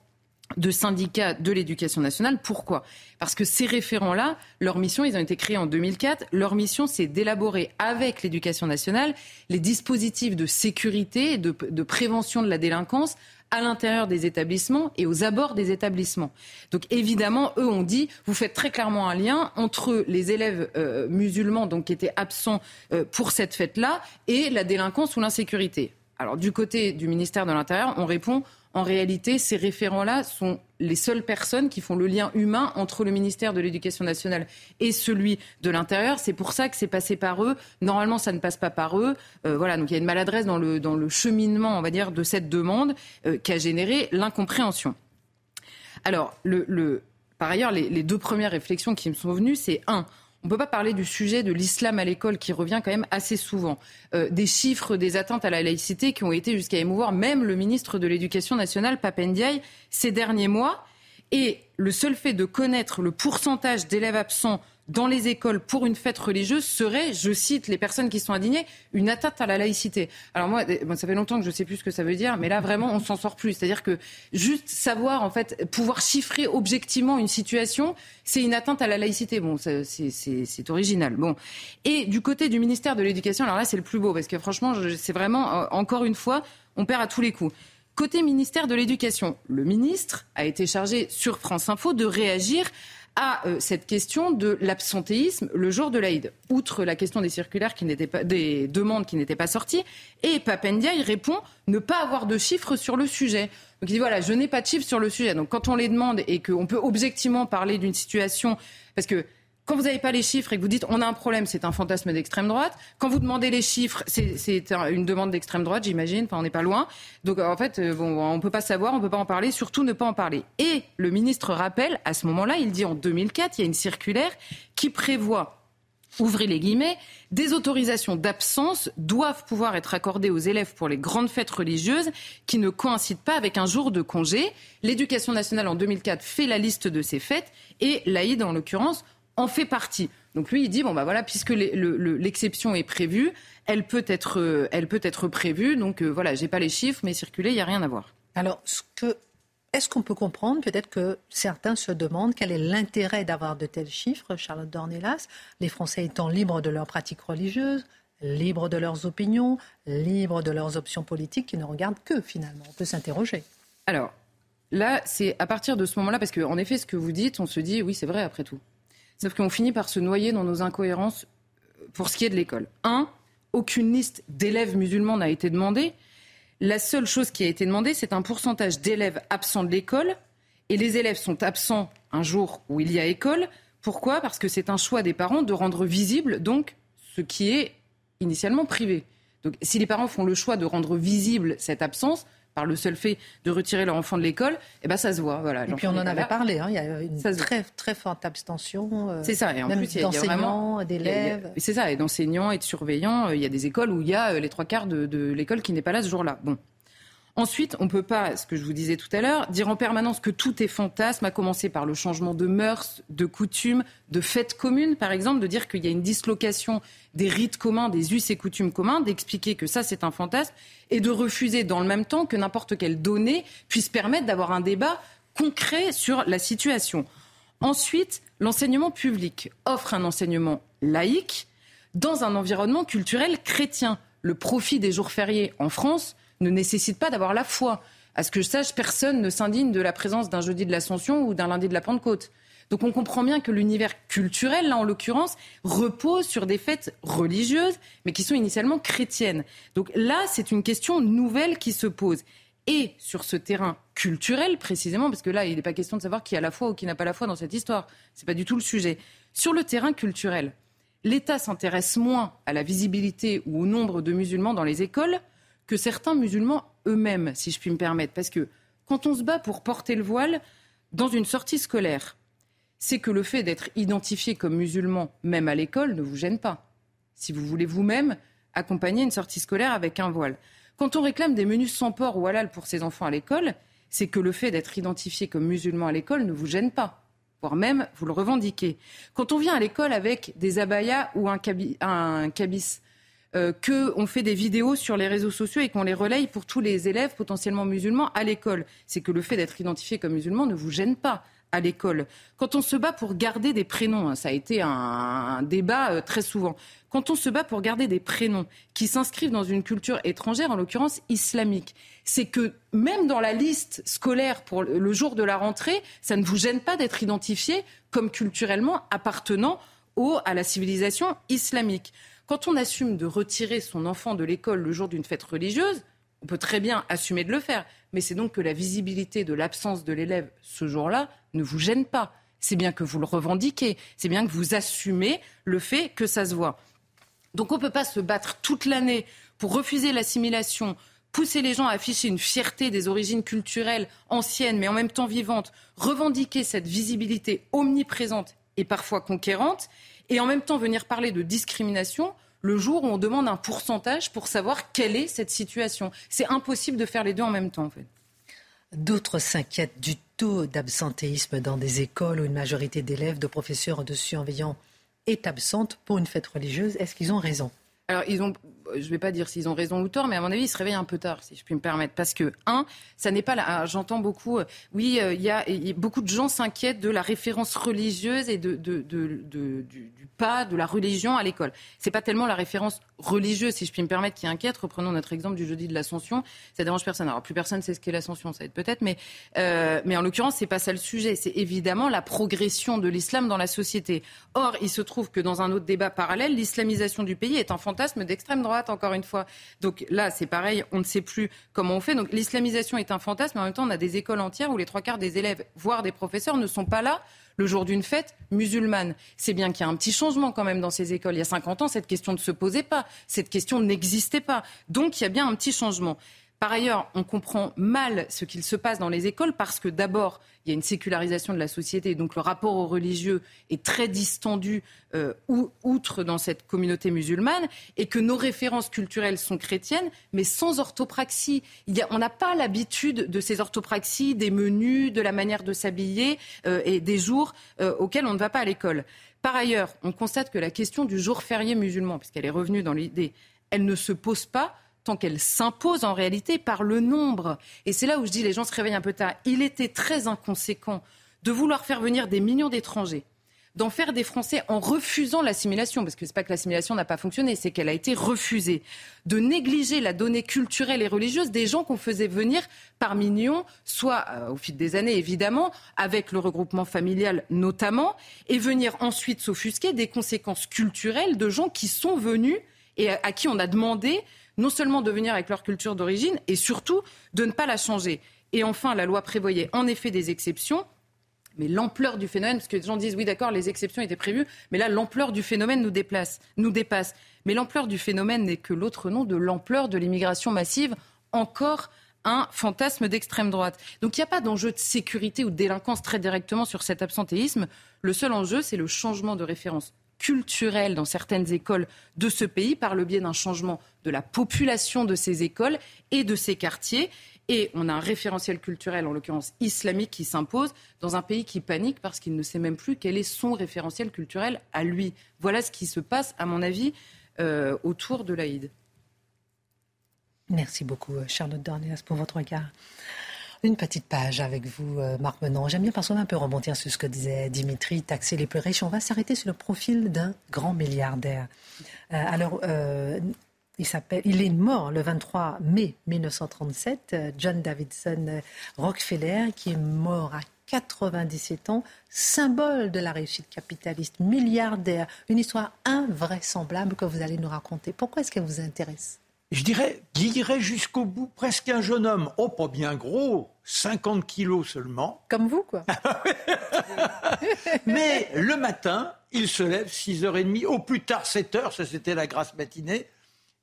de syndicats de l'éducation nationale. Pourquoi? Parce que ces référents-là, leur mission, ils ont été créés en 2004, leur mission, c'est d'élaborer avec l'éducation nationale les dispositifs de sécurité et de, prévention de la délinquance à l'intérieur des établissements et aux abords des établissements. Donc évidemment, eux ont dit, vous faites très clairement un lien entre les élèves euh, musulmans donc, qui étaient absents euh, pour cette fête-là et la délinquance ou l'insécurité. Alors du côté du ministère de l'Intérieur, on répond en réalité, ces référents-là sont les seules personnes qui font le lien humain entre le ministère de l'Éducation nationale et celui de l'Intérieur. C'est pour ça que c'est passé par eux. Normalement, ça ne passe pas par eux. Euh, voilà, donc il y a une maladresse dans le, dans le cheminement, on va dire, de cette demande euh, qui a généré l'incompréhension. Alors, par ailleurs, les, deux premières réflexions qui me sont venues, c'est un, on ne peut pas parler du sujet de l'islam à l'école qui revient quand même assez souvent. Euh, des chiffres des atteintes à la laïcité qui ont été jusqu'à émouvoir même le ministre de l'Éducation nationale, Papendiaï, ces derniers mois. Et le seul fait de connaître le pourcentage d'élèves absents dans les écoles pour une fête religieuse serait, je cite les personnes qui sont indignées, une atteinte à la laïcité. Alors moi, ça fait longtemps que je ne sais plus ce que ça veut dire, mais là vraiment, on s'en sort plus. C'est-à-dire que juste savoir, en fait, pouvoir chiffrer objectivement une situation, c'est une atteinte à la laïcité. Bon, c'est original. Bon. Et du côté du ministère de l'Éducation, alors là, c'est le plus beau, parce que franchement, c'est vraiment, euh, encore une fois, on perd à tous les coups. Côté ministère de l'Éducation, le ministre a été chargé sur France Info de réagir à euh, cette question de l'absentéisme le jour de l'Aïd. Outre la question des circulaires qui n'étaient pas, des demandes qui n'étaient pas sorties, et Papendia, il répond ne pas avoir de chiffres sur le sujet. Donc il dit voilà, je n'ai pas de chiffres sur le sujet. Donc quand on les demande et qu'on peut objectivement parler d'une situation, parce que quand vous n'avez pas les chiffres et que vous dites on a un problème, c'est un fantasme d'extrême droite. Quand vous demandez les chiffres, c'est une demande d'extrême droite, j'imagine. Enfin, on n'est pas loin. Donc en fait, euh, bon, on ne peut pas savoir, on ne peut pas en parler, surtout ne pas en parler. Et le ministre rappelle, à ce moment-là, il dit en 2004, il y a une circulaire qui prévoit ouvrez les guillemets, des autorisations d'absence doivent pouvoir être accordées aux élèves pour les grandes fêtes religieuses qui ne coïncident pas avec un jour de congé. L'éducation nationale en 2004 fait la liste de ces fêtes et l'AID en l'occurrence en fait partie. Donc lui, il dit bon bah voilà, puisque l'exception est prévue, elle peut être, euh, elle peut être prévue. Donc euh, voilà, j'ai pas les chiffres, mais circuler, il y a rien à voir. Alors, ce que, est-ce qu'on peut comprendre peut-être que certains se demandent quel est l'intérêt d'avoir de tels chiffres, Charlotte Dornelas, les Français étant libres de leurs pratiques religieuses, libres de leurs opinions, libres de leurs options politiques, qui ne regardent que finalement. On peut s'interroger. Alors. Là, c'est à partir de ce moment-là, parce qu'en effet, ce que vous dites, on se dit, oui, c'est vrai, après tout. Sauf qu'on finit par se noyer dans nos incohérences euh, pour ce qui est de l'école. Un, aucune liste d'élèves musulmans n'a été demandée. La seule chose qui a été demandée, c'est un pourcentage d'élèves absents de l'école. Et les élèves sont absents un jour où il y a école. Pourquoi? Parce que c'est un choix des parents de rendre visible donc ce qui est initialement privé. Donc si les parents font le choix de rendre visible cette absence, par le seul fait de retirer leur enfant de l'école, eh ben ça se voit. Voilà, et puis on en avait parlé, hein, il y a une très, très forte abstention. Euh, c'est ça, et en plus, d'enseignants, d'élèves. C'est ça, et d'enseignants et de surveillants. Il y a des écoles où il y a euh, les trois quarts de, de l'école qui n'est pas là ce jour-là. Bon. Ensuite, on ne peut pas, ce que je vous disais tout à l'heure, dire en permanence que tout est fantasme, à commencer par le changement de mœurs, de coutumes, de fêtes communes, par exemple, de dire qu'il y a une dislocation des rites communs, des us et coutumes communs, d'expliquer que ça c'est un fantasme, et de refuser dans le même temps que n'importe quelle donnée puisse permettre d'avoir un débat concret sur la situation. Ensuite, l'enseignement public offre un enseignement laïque dans un environnement culturel chrétien. Le profit des jours fériés en France ne nécessite pas d'avoir la foi. À ce que je sache, personne ne s'indigne de la présence d'un jeudi de l'Ascension ou d'un lundi de la Pentecôte. Donc on comprend bien que l'univers culturel, là en l'occurrence, repose sur des fêtes religieuses, mais qui sont initialement chrétiennes. Donc là, c'est une question nouvelle qui se pose. Et sur ce terrain culturel, précisément, parce que là, il n'est pas question de savoir qui a la foi ou qui n'a pas la foi dans cette histoire. Ce n'est pas du tout le sujet. Sur le terrain culturel, l'État s'intéresse moins à la visibilité ou au nombre de musulmans dans les écoles que certains musulmans eux-mêmes, si je puis me permettre. Parce que quand on se bat pour porter le voile dans une sortie scolaire, c'est que le fait d'être identifié comme musulman, même à l'école, ne vous gêne pas. Si vous voulez vous-même accompagner une sortie scolaire avec un voile. Quand on réclame des menus sans porc ou halal pour ses enfants à l'école, c'est que le fait d'être identifié comme musulman à l'école ne vous gêne pas, voire même vous le revendiquez. Quand on vient à l'école avec des abayas ou un, cabis, euh, qu'on fait des vidéos sur les réseaux sociaux et qu'on les relaye pour tous les élèves potentiellement musulmans à l'école. C'est que le fait d'être identifié comme musulman ne vous gêne pas à l'école. Quand on se bat pour garder des prénoms, hein, ça a été un, débat euh, très souvent, quand on se bat pour garder des prénoms qui s'inscrivent dans une culture étrangère, en l'occurrence islamique, c'est que même dans la liste scolaire pour le jour de la rentrée, ça ne vous gêne pas d'être identifié comme culturellement appartenant à la civilisation islamique. Quand on assume de retirer son enfant de l'école le jour d'une fête religieuse, on peut très bien assumer de le faire. Mais c'est donc que la visibilité de l'absence de l'élève ce jour-là ne vous gêne pas. C'est bien que vous le revendiquez. C'est bien que vous assumez le fait que ça se voit. Donc on ne peut pas se battre toute l'année pour refuser l'assimilation, pousser les gens à afficher une fierté des origines culturelles anciennes mais en même temps vivantes, revendiquer cette visibilité omniprésente et parfois conquérante, et en même temps venir parler de discrimination le jour où on demande un pourcentage pour savoir quelle est cette situation. C'est impossible de faire les deux en même temps, en fait. D'autres s'inquiètent du taux d'absentéisme dans des écoles où une majorité d'élèves, de professeurs, de surveillants est absente pour une fête religieuse. Est-ce qu'ils ont raison? Alors, ils ont, je ne vais pas dire s'ils ont raison ou tort, mais à mon avis, ils se réveillent un peu tard, si je puis me permettre. Parce que, un, ça n'est pas là. Ah, j'entends beaucoup, euh, oui, il y, a beaucoup de gens s'inquiètent de la référence religieuse et de, du, pas de la religion à l'école. C'est pas tellement la référence religieuse, si je puis me permettre, qui inquiète. Reprenons notre exemple du jeudi de l'Ascension. Ça dérange personne. Alors, plus personne sait ce qu'est l'Ascension, ça être peut-être, mais, euh, mais en l'occurrence, c'est pas ça le sujet. C'est évidemment la progression de l'islam dans la société. Or, il se trouve que dans un autre débat parallèle, l'islamisation du pays est un fantasme d'extrême droite, encore une fois. Donc là, c'est pareil, on ne sait plus comment on fait. Donc l'islamisation est un fantasme, mais en même temps, on a des écoles entières où les trois quarts des élèves, voire des professeurs, ne sont pas là le jour d'une fête musulmane. C'est bien qu'il y a un petit changement quand même dans ces écoles. Il y a 50 ans, cette question ne se posait pas. Cette question n'existait pas. Donc il y a bien un petit changement. Par ailleurs, on comprend mal ce qu'il se passe dans les écoles parce que d'abord, il y a une sécularisation de la société, donc le rapport aux religieux est très distendu euh, outre dans cette communauté musulmane, et que nos références culturelles sont chrétiennes, mais sans orthopraxie. on n'a pas l'habitude de ces orthopraxies, des menus, de la manière de s'habiller euh, et des jours euh, auxquels on ne va pas à l'école. Par ailleurs, on constate que la question du jour férié musulman, puisqu'elle est revenue dans l'idée, elle ne se pose pas qu'elle s'impose en réalité par le nombre. Et c'est là où je dis les gens se réveillent un peu tard. Il était très inconséquent de vouloir faire venir des millions d'étrangers d'en faire des Français en refusant l'assimilation, parce que c'est pas que l'assimilation n'a pas fonctionné, c'est qu'elle a été refusée, de négliger la donnée culturelle et religieuse des gens qu'on faisait venir par millions, soit euh, au fil des années évidemment, avec le regroupement familial notamment, et venir ensuite s'offusquer des conséquences culturelles de gens qui sont venus et à qui on a demandé non seulement de venir avec leur culture d'origine, et surtout de ne pas la changer. Et enfin, la loi prévoyait en effet des exceptions. Mais l'ampleur du phénomène, parce que les gens disent oui d'accord, les exceptions étaient prévues, mais là l'ampleur du phénomène nous, déplace, nous dépasse. Mais l'ampleur du phénomène n'est que l'autre nom de l'ampleur de l'immigration massive, encore un fantasme d'extrême droite. Donc il n'y a pas d'enjeu de sécurité ou de délinquance très directement sur cet absentéisme. Le seul enjeu, c'est le changement de référence culturelle dans certaines écoles de ce pays par le biais d'un changement de la population de ces écoles et de ces quartiers. Et on a un référentiel culturel, en l'occurrence islamique, qui s'impose dans un pays qui panique parce qu'il ne sait même plus quel est son référentiel culturel à lui. Voilà ce qui se passe, à mon avis, euh, autour de l'Aïd. Merci beaucoup, Charlotte Dornelas, pour votre regard. Une petite page avec vous, euh, Marc Menon. J'aime bien parce qu'on va un peu rebondir sur ce que disait Dimitri, taxer les plus riches. On va s'arrêter sur le profil d'un grand milliardaire. Euh, alors, euh, il, s'appelle, il est mort le 23 mai 1937, John Davidson Rockefeller, qui est mort à 97 ans, symbole de la réussite capitaliste, milliardaire, une histoire invraisemblable que vous allez nous raconter. Pourquoi est-ce qu'elle vous intéresse? Je dirais, dirais jusqu'au bout, presque un jeune homme. Oh, pas bien gros, 50 kilos seulement. [LAUGHS] Comme vous, quoi. Mais le matin, il se lève 6h30, au plus tard 7h, ça c'était la grasse matinée.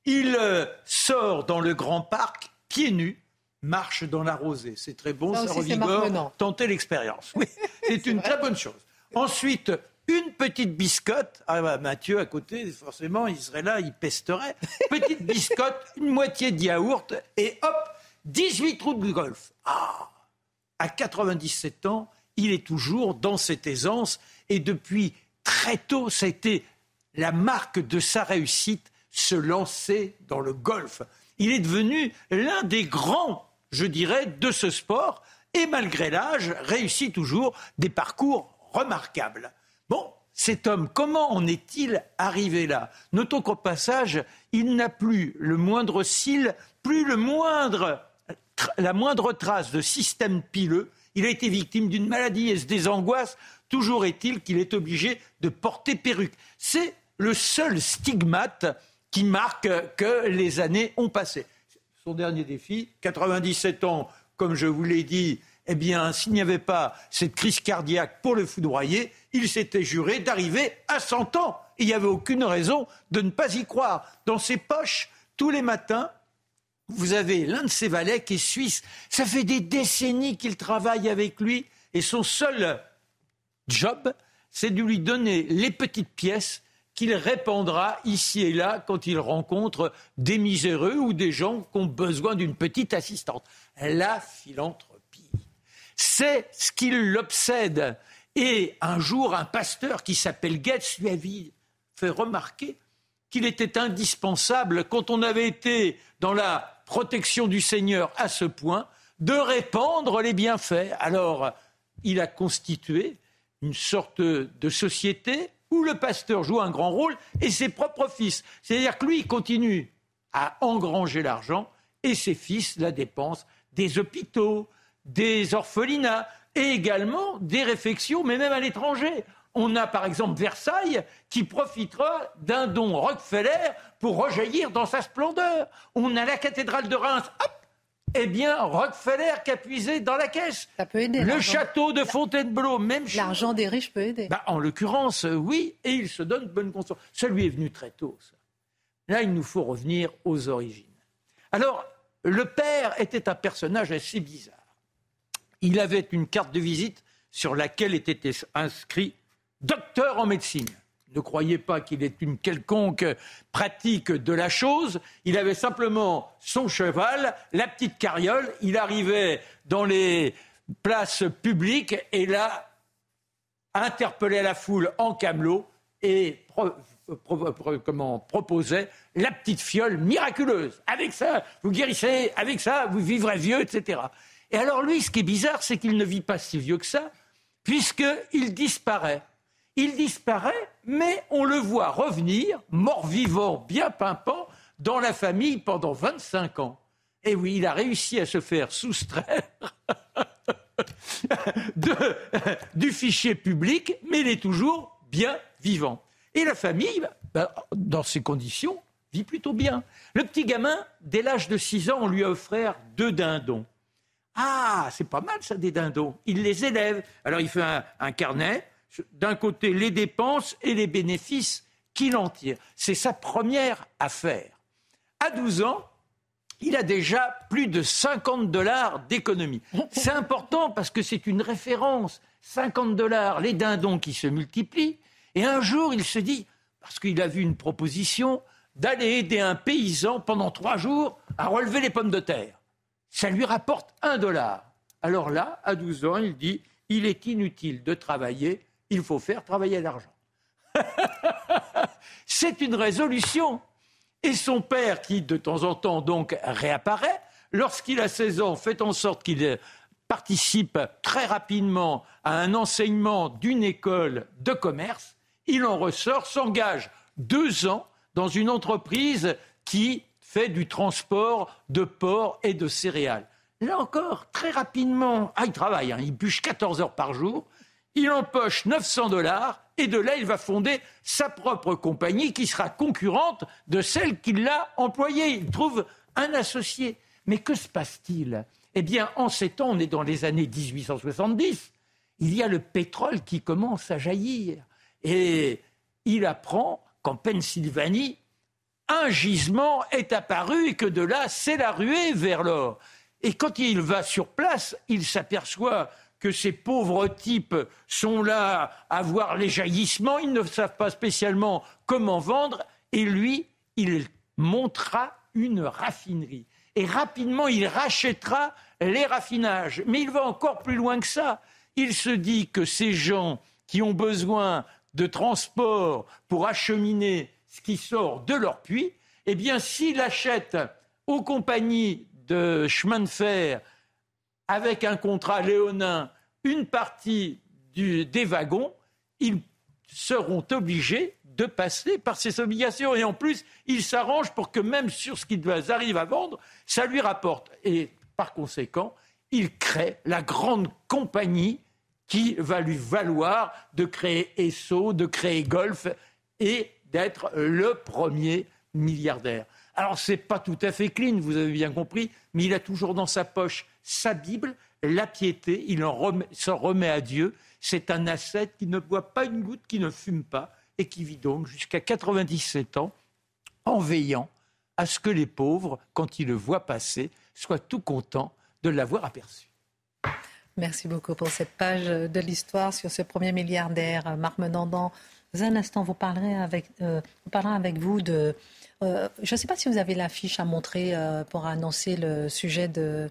Il euh, sort dans le grand parc, pieds nus, marche dans la rosée. C'est très bon, ça, ça revigore. Tentez l'expérience. Oui, [LAUGHS] c'est une très bonne chose. Ensuite, une petite biscotte. Ah bah, Mathieu à côté, forcément, il serait là, il pesterait. Petite [LAUGHS] biscotte, une moitié de yaourt et hop, 18 trous de golf. Ah À 97 ans, il est toujours dans cette aisance et depuis très tôt, ça a été la marque de sa réussite, se lancer dans le golf. Il est devenu l'un des grands, je dirais, de ce sport et malgré l'âge, réussit toujours des parcours remarquables. Bon, cet homme, comment en est-il arrivé là? Notons qu'au passage, il n'a plus le moindre cil, plus la moindre trace de système pileux. Il a été victime d'une maladie et des angoisses. Toujours est-il qu'il est obligé de porter perruque. C'est le seul stigmate qui marque que les années ont passé. Son dernier défi, 97 ans, comme je vous l'ai dit, eh bien, s'il n'y avait pas cette crise cardiaque pour le foudroyer, il s'était juré d'arriver à 100 ans. il n'y avait aucune raison de ne pas y croire. Dans ses poches, tous les matins, vous avez l'un de ses valets qui est suisse. Ça fait des décennies qu'il travaille avec lui et son seul job, c'est de lui donner les petites pièces qu'il répandra ici et là quand il rencontre des miséreux ou des gens qui ont besoin d'une petite assistante. La philanthropie. C'est ce qui l'obsède. Et un jour, un pasteur qui s'appelle Goetz lui a fait remarquer qu'il était indispensable, quand on avait été dans la protection du Seigneur à ce point, de répandre les bienfaits. Alors, il a constitué une sorte de société où le pasteur joue un grand rôle et ses propres fils. C'est-à-dire que lui, il continue à engranger l'argent et ses fils la dépensent des hôpitaux, des orphelinats et également des réfections, mais même à l'étranger. On a par exemple Versailles qui profitera d'un don Rockefeller pour rejaillir dans sa splendeur. On a la cathédrale de Reims, hop, eh bien, Rockefeller qui a puisé dans la caisse. Ça peut aider. Le château de Fontainebleau, même chose. L'argent des riches peut aider. Bah, en l'occurrence, euh, oui, et il se donne bonne conscience. Ça lui est venu très tôt, ça. Là, il nous faut revenir aux origines. Alors, le père était un personnage assez bizarre. Il avait une carte de visite sur laquelle était inscrit docteur en médecine. Ne croyez pas qu'il ait une quelconque pratique de la chose. Il avait simplement son cheval, la petite carriole. Il arrivait dans les places publiques et là, interpellait la foule en camelot et proposait la petite fiole miraculeuse. Avec ça, vous guérissez, avec ça, vous vivrez vieux, etc. Et alors lui, ce qui est bizarre, c'est qu'il ne vit pas si vieux que ça, puisqu'il disparaît. Il disparaît, mais on le voit revenir, mort-vivant, bien pimpant, dans la famille pendant 25 ans. Et oui, il a réussi à se faire soustraire [LAUGHS] du fichier public, mais il est toujours bien vivant. Et la famille, bah, dans ces conditions, vit plutôt bien. Le petit gamin, dès l'âge de 6 ans, on lui a offert deux dindons. Ah, c'est pas mal ça, des dindons. Il les élève. Alors il fait un, carnet, d'un côté les dépenses et les bénéfices qu'il en tire. C'est sa première affaire. À 12 ans, il a déjà plus de 50 dollars d'économie. C'est important parce que c'est une référence. 50 dollars, les dindons qui se multiplient, et un jour, il se dit, parce qu'il a vu une proposition, d'aller aider un paysan pendant trois jours à relever les pommes de terre. Ça lui rapporte un dollar. Alors là, à 12 ans, il dit, il est inutile de travailler, il faut faire travailler l'argent. [LAUGHS] C'est une résolution. Et son père, qui de temps en temps donc réapparaît, lorsqu'il a 16 ans, fait en sorte qu'il participe très rapidement à un enseignement d'une école de commerce, il en ressort, s'engage deux ans dans une entreprise qui fait du transport de porc et de céréales. Là encore, très rapidement, ah, il travaille, hein, il bûche 14 heures par jour, il empoche 900 dollars et de là, il va fonder sa propre compagnie qui sera concurrente de celle qui l'a employée. Il trouve un associé. Mais que se passe-t-il? Eh bien, en ces temps, on est dans les années 1870, il y a le pétrole qui commence à jaillir. Et il apprend qu'en Pennsylvanie, un gisement est apparu et que de là, c'est la ruée vers l'or. Et quand il va sur place, il s'aperçoit que ces pauvres types sont là à voir les jaillissements, ils ne savent pas spécialement comment vendre, et lui, il montrera une raffinerie. Et rapidement, il rachètera les raffinages. Mais il va encore plus loin que ça. Il se dit que ces gens qui ont besoin de transport pour acheminer ce qui sort de leur puits, eh bien, s'il achète aux compagnies de chemin de fer, avec un contrat léonin, une partie des wagons, ils seront obligés de passer par ces obligations. Et en plus, il s'arrange pour que même sur ce qu'ils arrivent à vendre, ça lui rapporte. Et par conséquent, il crée la grande compagnie qui va lui valoir de créer Esso, de créer Golf et d'être le premier milliardaire. Alors, ce n'est pas tout à fait clean, vous avez bien compris, mais il a toujours dans sa poche sa Bible, la piété, il en s'en remet à Dieu. C'est un ascète qui ne boit pas une goutte, qui ne fume pas et qui vit donc jusqu'à 97 ans en veillant à ce que les pauvres, quand ils le voient passer, soient tout contents de l'avoir aperçu. Merci beaucoup pour cette page de l'histoire sur ce premier milliardaire, Marc Menandant. Un instant, vous parlerez avec, euh, avec vous de... Euh, je ne sais pas si vous avez l'affiche à montrer euh, pour annoncer le sujet de,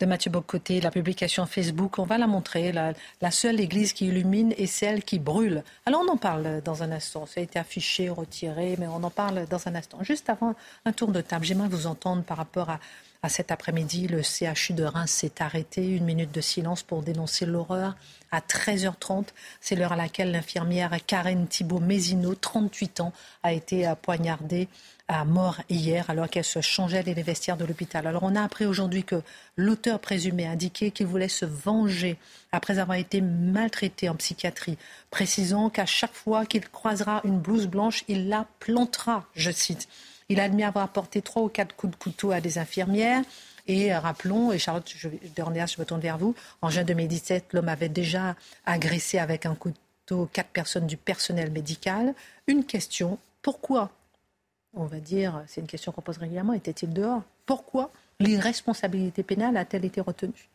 de Mathieu Bocoté, la publication Facebook, on va la montrer, la, la, seule église qui illumine est celle qui brûle. Alors on en parle dans un instant, ça a été affiché, retiré, mais on en parle dans un instant. Juste avant un tour de table, j'aimerais vous entendre par rapport à, à cet après-midi, le CHU de Reims s'est arrêté, une minute de silence pour dénoncer l'horreur. À 13h30, c'est l'heure à laquelle l'infirmière Karen Thibault-Mézineau, 38 ans, a été poignardée à mort hier alors qu'elle se changeait les vestiaires de l'hôpital. Alors on a appris aujourd'hui que l'auteur présumé a indiqué qu'il voulait se venger après avoir été maltraité en psychiatrie, précisant qu'à chaque fois qu'il croisera une blouse blanche, il la plantera, je cite. Il a admis avoir apporté trois ou quatre coups de couteau à des infirmières. Et rappelons, et Charlotte, je, je me tourne vers vous, en juin 2017, l'homme avait déjà agressé avec un couteau quatre personnes du personnel médical. Une question, pourquoi on va dire, c'est une question qu'on pose régulièrement, était-il dehors Pourquoi l'irresponsabilité pénale a-t-elle été retenue?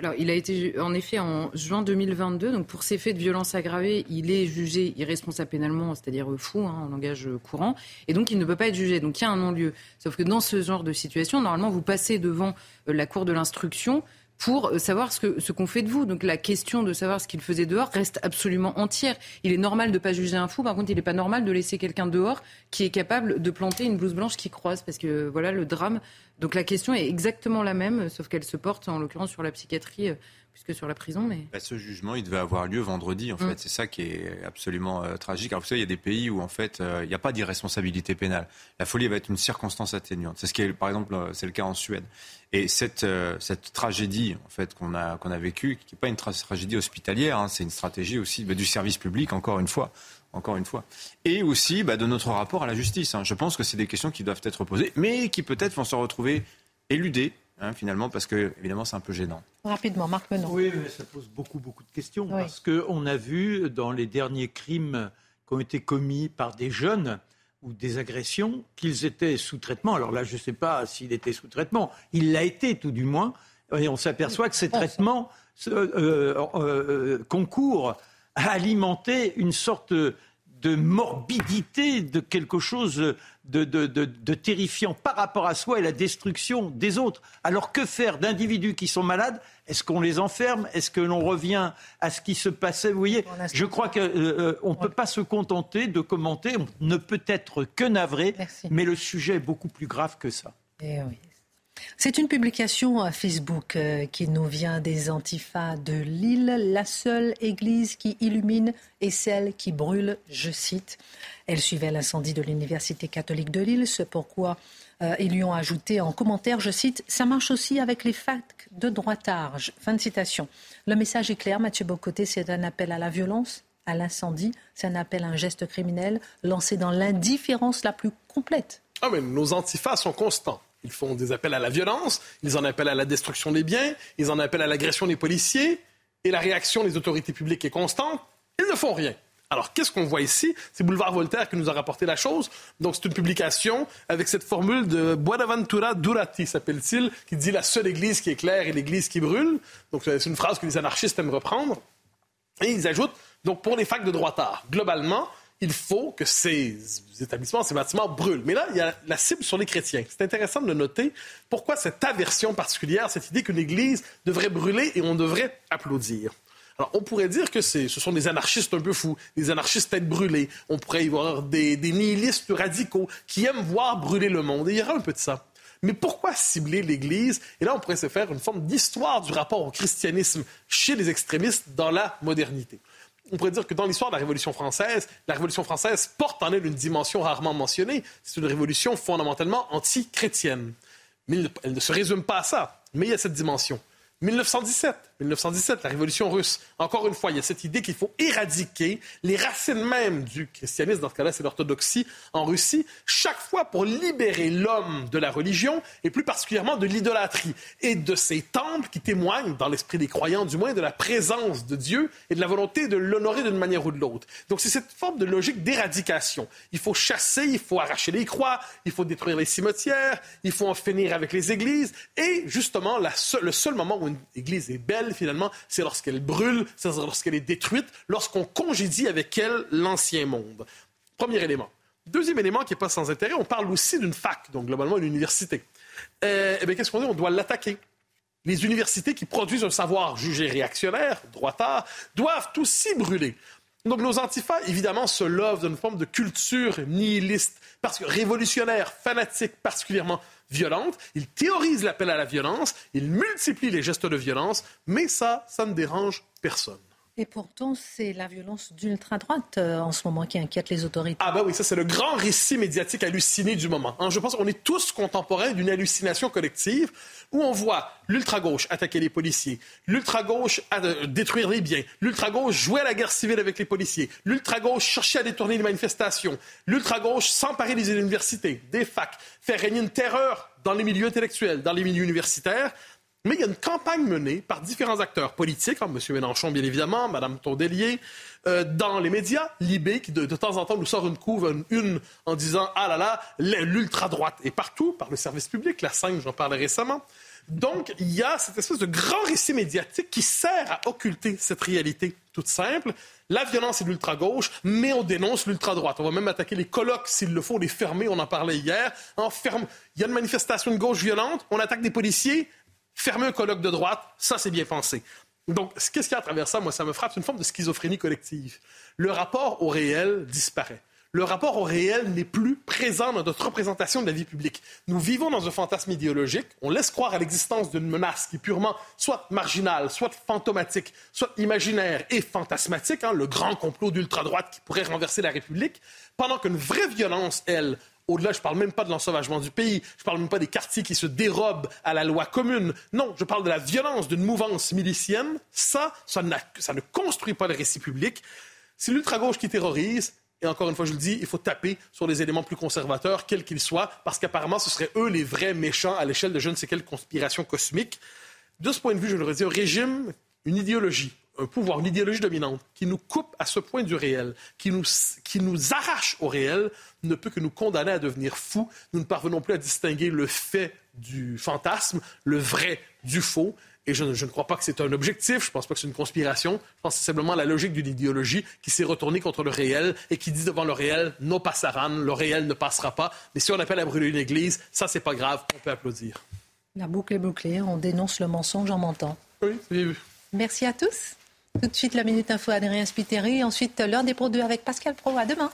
Alors, il a été, en effet, en juin 2022, donc pour ces faits de violence aggravée, il est jugé irresponsable pénalement, c'est-à-dire fou, hein, en langage courant, et donc il ne peut pas être jugé. Donc il y a un non-lieu. Sauf que dans ce genre de situation, normalement, vous passez devant euh, la cour de l'instruction pour euh, savoir ce qu'on fait de vous. Donc la question de savoir ce qu'il faisait dehors reste absolument entière. Il est normal de pas juger un fou, par contre il n'est pas normal de laisser quelqu'un dehors qui est capable de planter une blouse blanche qui croise, parce que voilà le drame. Donc la question est exactement la même, sauf qu'elle se porte en l'occurrence sur la psychiatrie euh, puisque sur la prison. Mais... Bah, ce jugement, il devait avoir lieu vendredi, en mm. fait. C'est ça qui est absolument euh, tragique. Alors, vous savez, il y a des pays où, en fait, il n'y a pas d'irresponsabilité pénale. La folie va être une circonstance atténuante. C'est ce qui est, par exemple, c'est le cas en Suède. Et cette, euh, cette tragédie en fait qu'on a qu'on a vécue, qui n'est pas une tragédie hospitalière, hein, c'est une stratégie aussi bah, du service public, encore une fois, encore une fois, et aussi bah, de notre rapport à la justice. Hein. Je pense que c'est des questions qui doivent être posées, mais qui peut-être vont se retrouver éludées. Hein, finalement, parce que évidemment, c'est un peu gênant. Rapidement, Marc Menon. Oui, mais ça pose beaucoup, beaucoup de questions. Parce qu'on a vu dans les derniers crimes qui ont été commis par des jeunes, ou des agressions, qu'ils étaient sous traitement. Alors là, je ne sais pas s'il était sous traitement. Il l'a été, tout du moins. Et on s'aperçoit que ces traitements euh, euh, euh, concourent à alimenter une sorte de morbidité, de quelque chose de, terrifiant par rapport à soi et la destruction des autres. Alors que faire d'individus qui sont malades? Est-ce qu'on les enferme? Est-ce que l'on revient à ce qui se passait? Vous voyez, je crois qu'on euh, ne peut pas se contenter de commenter, on ne peut être que navré, mais le sujet est beaucoup plus grave que ça. Eh oui. C'est une publication à Facebook euh, qui nous vient des Antifas de Lille. La seule église qui illumine est celle qui brûle, je cite. Elle suivait l'incendie de l'Université catholique de Lille, c'est pourquoi euh, ils lui ont ajouté en commentaire, je cite, Ça marche aussi avec les facs de droitage. Fin de citation. Le message est clair, Mathieu Bocoté, c'est un appel à la violence, à l'incendie, c'est un appel à un geste criminel lancé dans l'indifférence la plus complète. Ah, mais nos antifas sont constants. Ils font des appels à la violence, ils en appellent à la destruction des biens, ils en appellent à l'agression des policiers, et la réaction des autorités publiques est constante. Ils ne font rien. Alors, qu'est-ce qu'on voit ici? C'est Boulevard Voltaire qui nous a rapporté la chose. Donc, c'est une publication avec cette formule de Buenaventura Durati, s'appelle-t-il, qui dit la seule église qui éclaire et l'église qui brûle. Donc, c'est une phrase que les anarchistes aiment reprendre. Et ils ajoutent, donc, pour les facs de droitard, globalement, il faut que ces établissements, ces bâtiments brûlent. Mais là, il y a la cible sur les chrétiens. C'est intéressant de noter. Pourquoi cette aversion particulière, cette idée qu'une église devrait brûler et on devrait applaudir? Alors, on pourrait dire que ce sont des anarchistes un peu fous, des anarchistes tête brûlée. On pourrait y voir des, des nihilistes radicaux qui aiment voir brûler le monde. Et il y aura un peu de ça. Mais pourquoi cibler l'Église? Et là, on pourrait se faire une forme d'histoire du rapport au christianisme chez les extrémistes dans la modernité on pourrait dire que dans l'histoire de la Révolution française, la Révolution française porte en elle une dimension rarement mentionnée. C'est une révolution fondamentalement anti-chrétienne. Mais elle ne se résume pas à ça. Mais il y a cette dimension. 1917, 1917, la révolution russe. Encore une fois, il y a cette idée qu'il faut éradiquer les racines même du christianisme, dans ce cas-là, c'est l'orthodoxie en Russie, chaque fois pour libérer l'homme de la religion et plus particulièrement de l'idolâtrie et de ces temples qui témoignent, dans l'esprit des croyants du moins, de la présence de Dieu et de la volonté de l'honorer d'une manière ou de l'autre. Donc c'est cette forme de logique d'éradication. Il faut chasser, il faut arracher les croix, il faut détruire les cimetières, il faut en finir avec les églises et justement le seul moment où une église est belle, finalement, c'est lorsqu'elle brûle, c'est lorsqu'elle est détruite, lorsqu'on congédie avec elle l'ancien monde. Premier élément. Deuxième élément qui n'est pas sans intérêt, on parle aussi d'une fac, donc globalement une université. Euh, eh bien, qu'est-ce qu'on dit? On doit l'attaquer. les universités qui produisent un savoir jugé réactionnaire, droitard, doivent aussi brûler. Donc nos antifas, évidemment, se lovent d'une forme de culture nihiliste, parce que révolutionnaire, fanatique, particulièrement violente. Ils théorisent l'appel à la violence, ils multiplient les gestes de violence, mais ça, ça ne dérange personne. Et pourtant, c'est la violence d'ultra-droite euh, en ce moment qui inquiète les autorités. Ah ben oui, ça c'est le grand récit médiatique halluciné du moment. Je pense qu'on est tous contemporains d'une hallucination collective où on voit l'ultra-gauche attaquer les policiers, l'ultra-gauche euh, détruire les biens, l'ultra-gauche jouer à la guerre civile avec les policiers, l'ultra-gauche chercher à détourner les manifestations, l'ultra-gauche s'emparer des universités, des facs, faire régner une terreur dans les milieux intellectuels, dans les milieux universitaires. Mais il y a une campagne menée par différents acteurs politiques, hein, M. Mélenchon bien évidemment, Mme Tondelier, euh, dans les médias, Libé, qui de, temps en temps nous sort une couve, une, en disant Ah là là, l'ultra-droite. Et partout, par le service public, la 5, j'en parlais récemment. Donc, il y a cette espèce de grand récit médiatique qui sert à occulter cette réalité toute simple. La violence est l'ultra-gauche, mais on dénonce l'ultra-droite. On va même attaquer les colloques s'il le faut, les fermer, on en parlait hier. En ferme, il y a une manifestation de gauche violente, on attaque des policiers, fermer un colloque de droite, ça c'est bien pensé. Donc, qu'est-ce qu'il y a à travers ça Moi, ça me frappe, c'est une forme de schizophrénie collective. Le rapport au réel disparaît. Le rapport au réel n'est plus présent dans notre représentation de la vie publique. Nous vivons dans un fantasme idéologique. On laisse croire à l'existence d'une menace qui est purement soit marginale, soit fantomatique, soit imaginaire et fantasmatique, hein, le grand complot d'ultra-droite qui pourrait renverser la République, pendant qu'une vraie violence, elle, au-delà, je ne parle même pas de l'ensauvagement du pays, je ne parle même pas des quartiers qui se dérobent à la loi commune. Non, je parle de la violence d'une mouvance milicienne. Ça, ça, ne construit pas le récit public. C'est l'ultra-gauche qui terrorise. Et encore une fois, je le dis, il faut taper sur les éléments plus conservateurs, quels qu'ils soient, parce qu'apparemment, ce seraient eux les vrais méchants à l'échelle de je ne sais quelle conspiration cosmique. De ce point de vue, je le redis, un régime, une idéologie, un pouvoir, une idéologie dominante qui nous coupe à ce point du réel, qui nous, qui nous arrache au réel, ne peut que nous condamner à devenir fous. Nous ne parvenons plus à distinguer le fait du fantasme, le vrai du faux. Et je, ne crois pas que c'est un objectif, je ne pense pas que c'est une conspiration, je pense que c'est simplement la logique d'une idéologie qui s'est retournée contre le réel et qui dit devant le réel, non passaran, le réel ne passera pas. Mais si on appelle à brûler une église, ça c'est pas grave, on peut applaudir. La boucle est bouclée, on dénonce le mensonge en mentant. Oui, j'ai vu. Merci à tous. Tout de suite, la Minute Info, Adrien Spiteri. Ensuite, l'heure des produits avec Pascal Pro. À demain.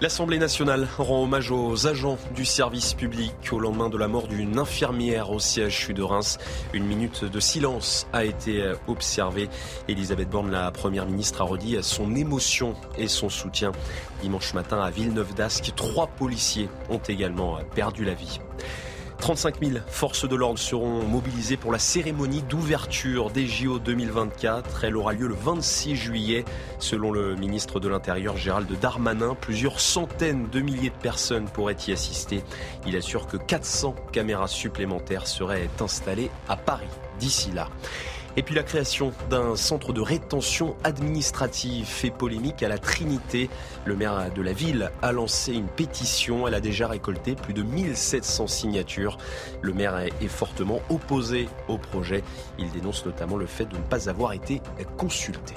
L'Assemblée nationale rend hommage aux agents du service public au lendemain de la mort d'une infirmière au CHU de Reims. Une minute de silence a été observée. Elisabeth Borne, la première ministre, a redit son émotion et son soutien. Dimanche matin à Villeneuve d'Ascq, trois policiers ont également perdu la vie. 35 000 forces de l'ordre seront mobilisées pour la cérémonie d'ouverture des JO 2024. Elle aura lieu le 26 juillet. Selon le ministre de l'Intérieur Gérald Darmanin, plusieurs centaines de milliers de personnes pourraient y assister. Il assure que 400 caméras supplémentaires seraient installées à Paris d'ici là. Et puis la création d'un centre de rétention administrative fait polémique à la Trinité. Le maire de la ville a lancé une pétition. Elle a déjà récolté plus de 1700 signatures. Le maire est fortement opposé au projet. Il dénonce notamment le fait de ne pas avoir été consulté.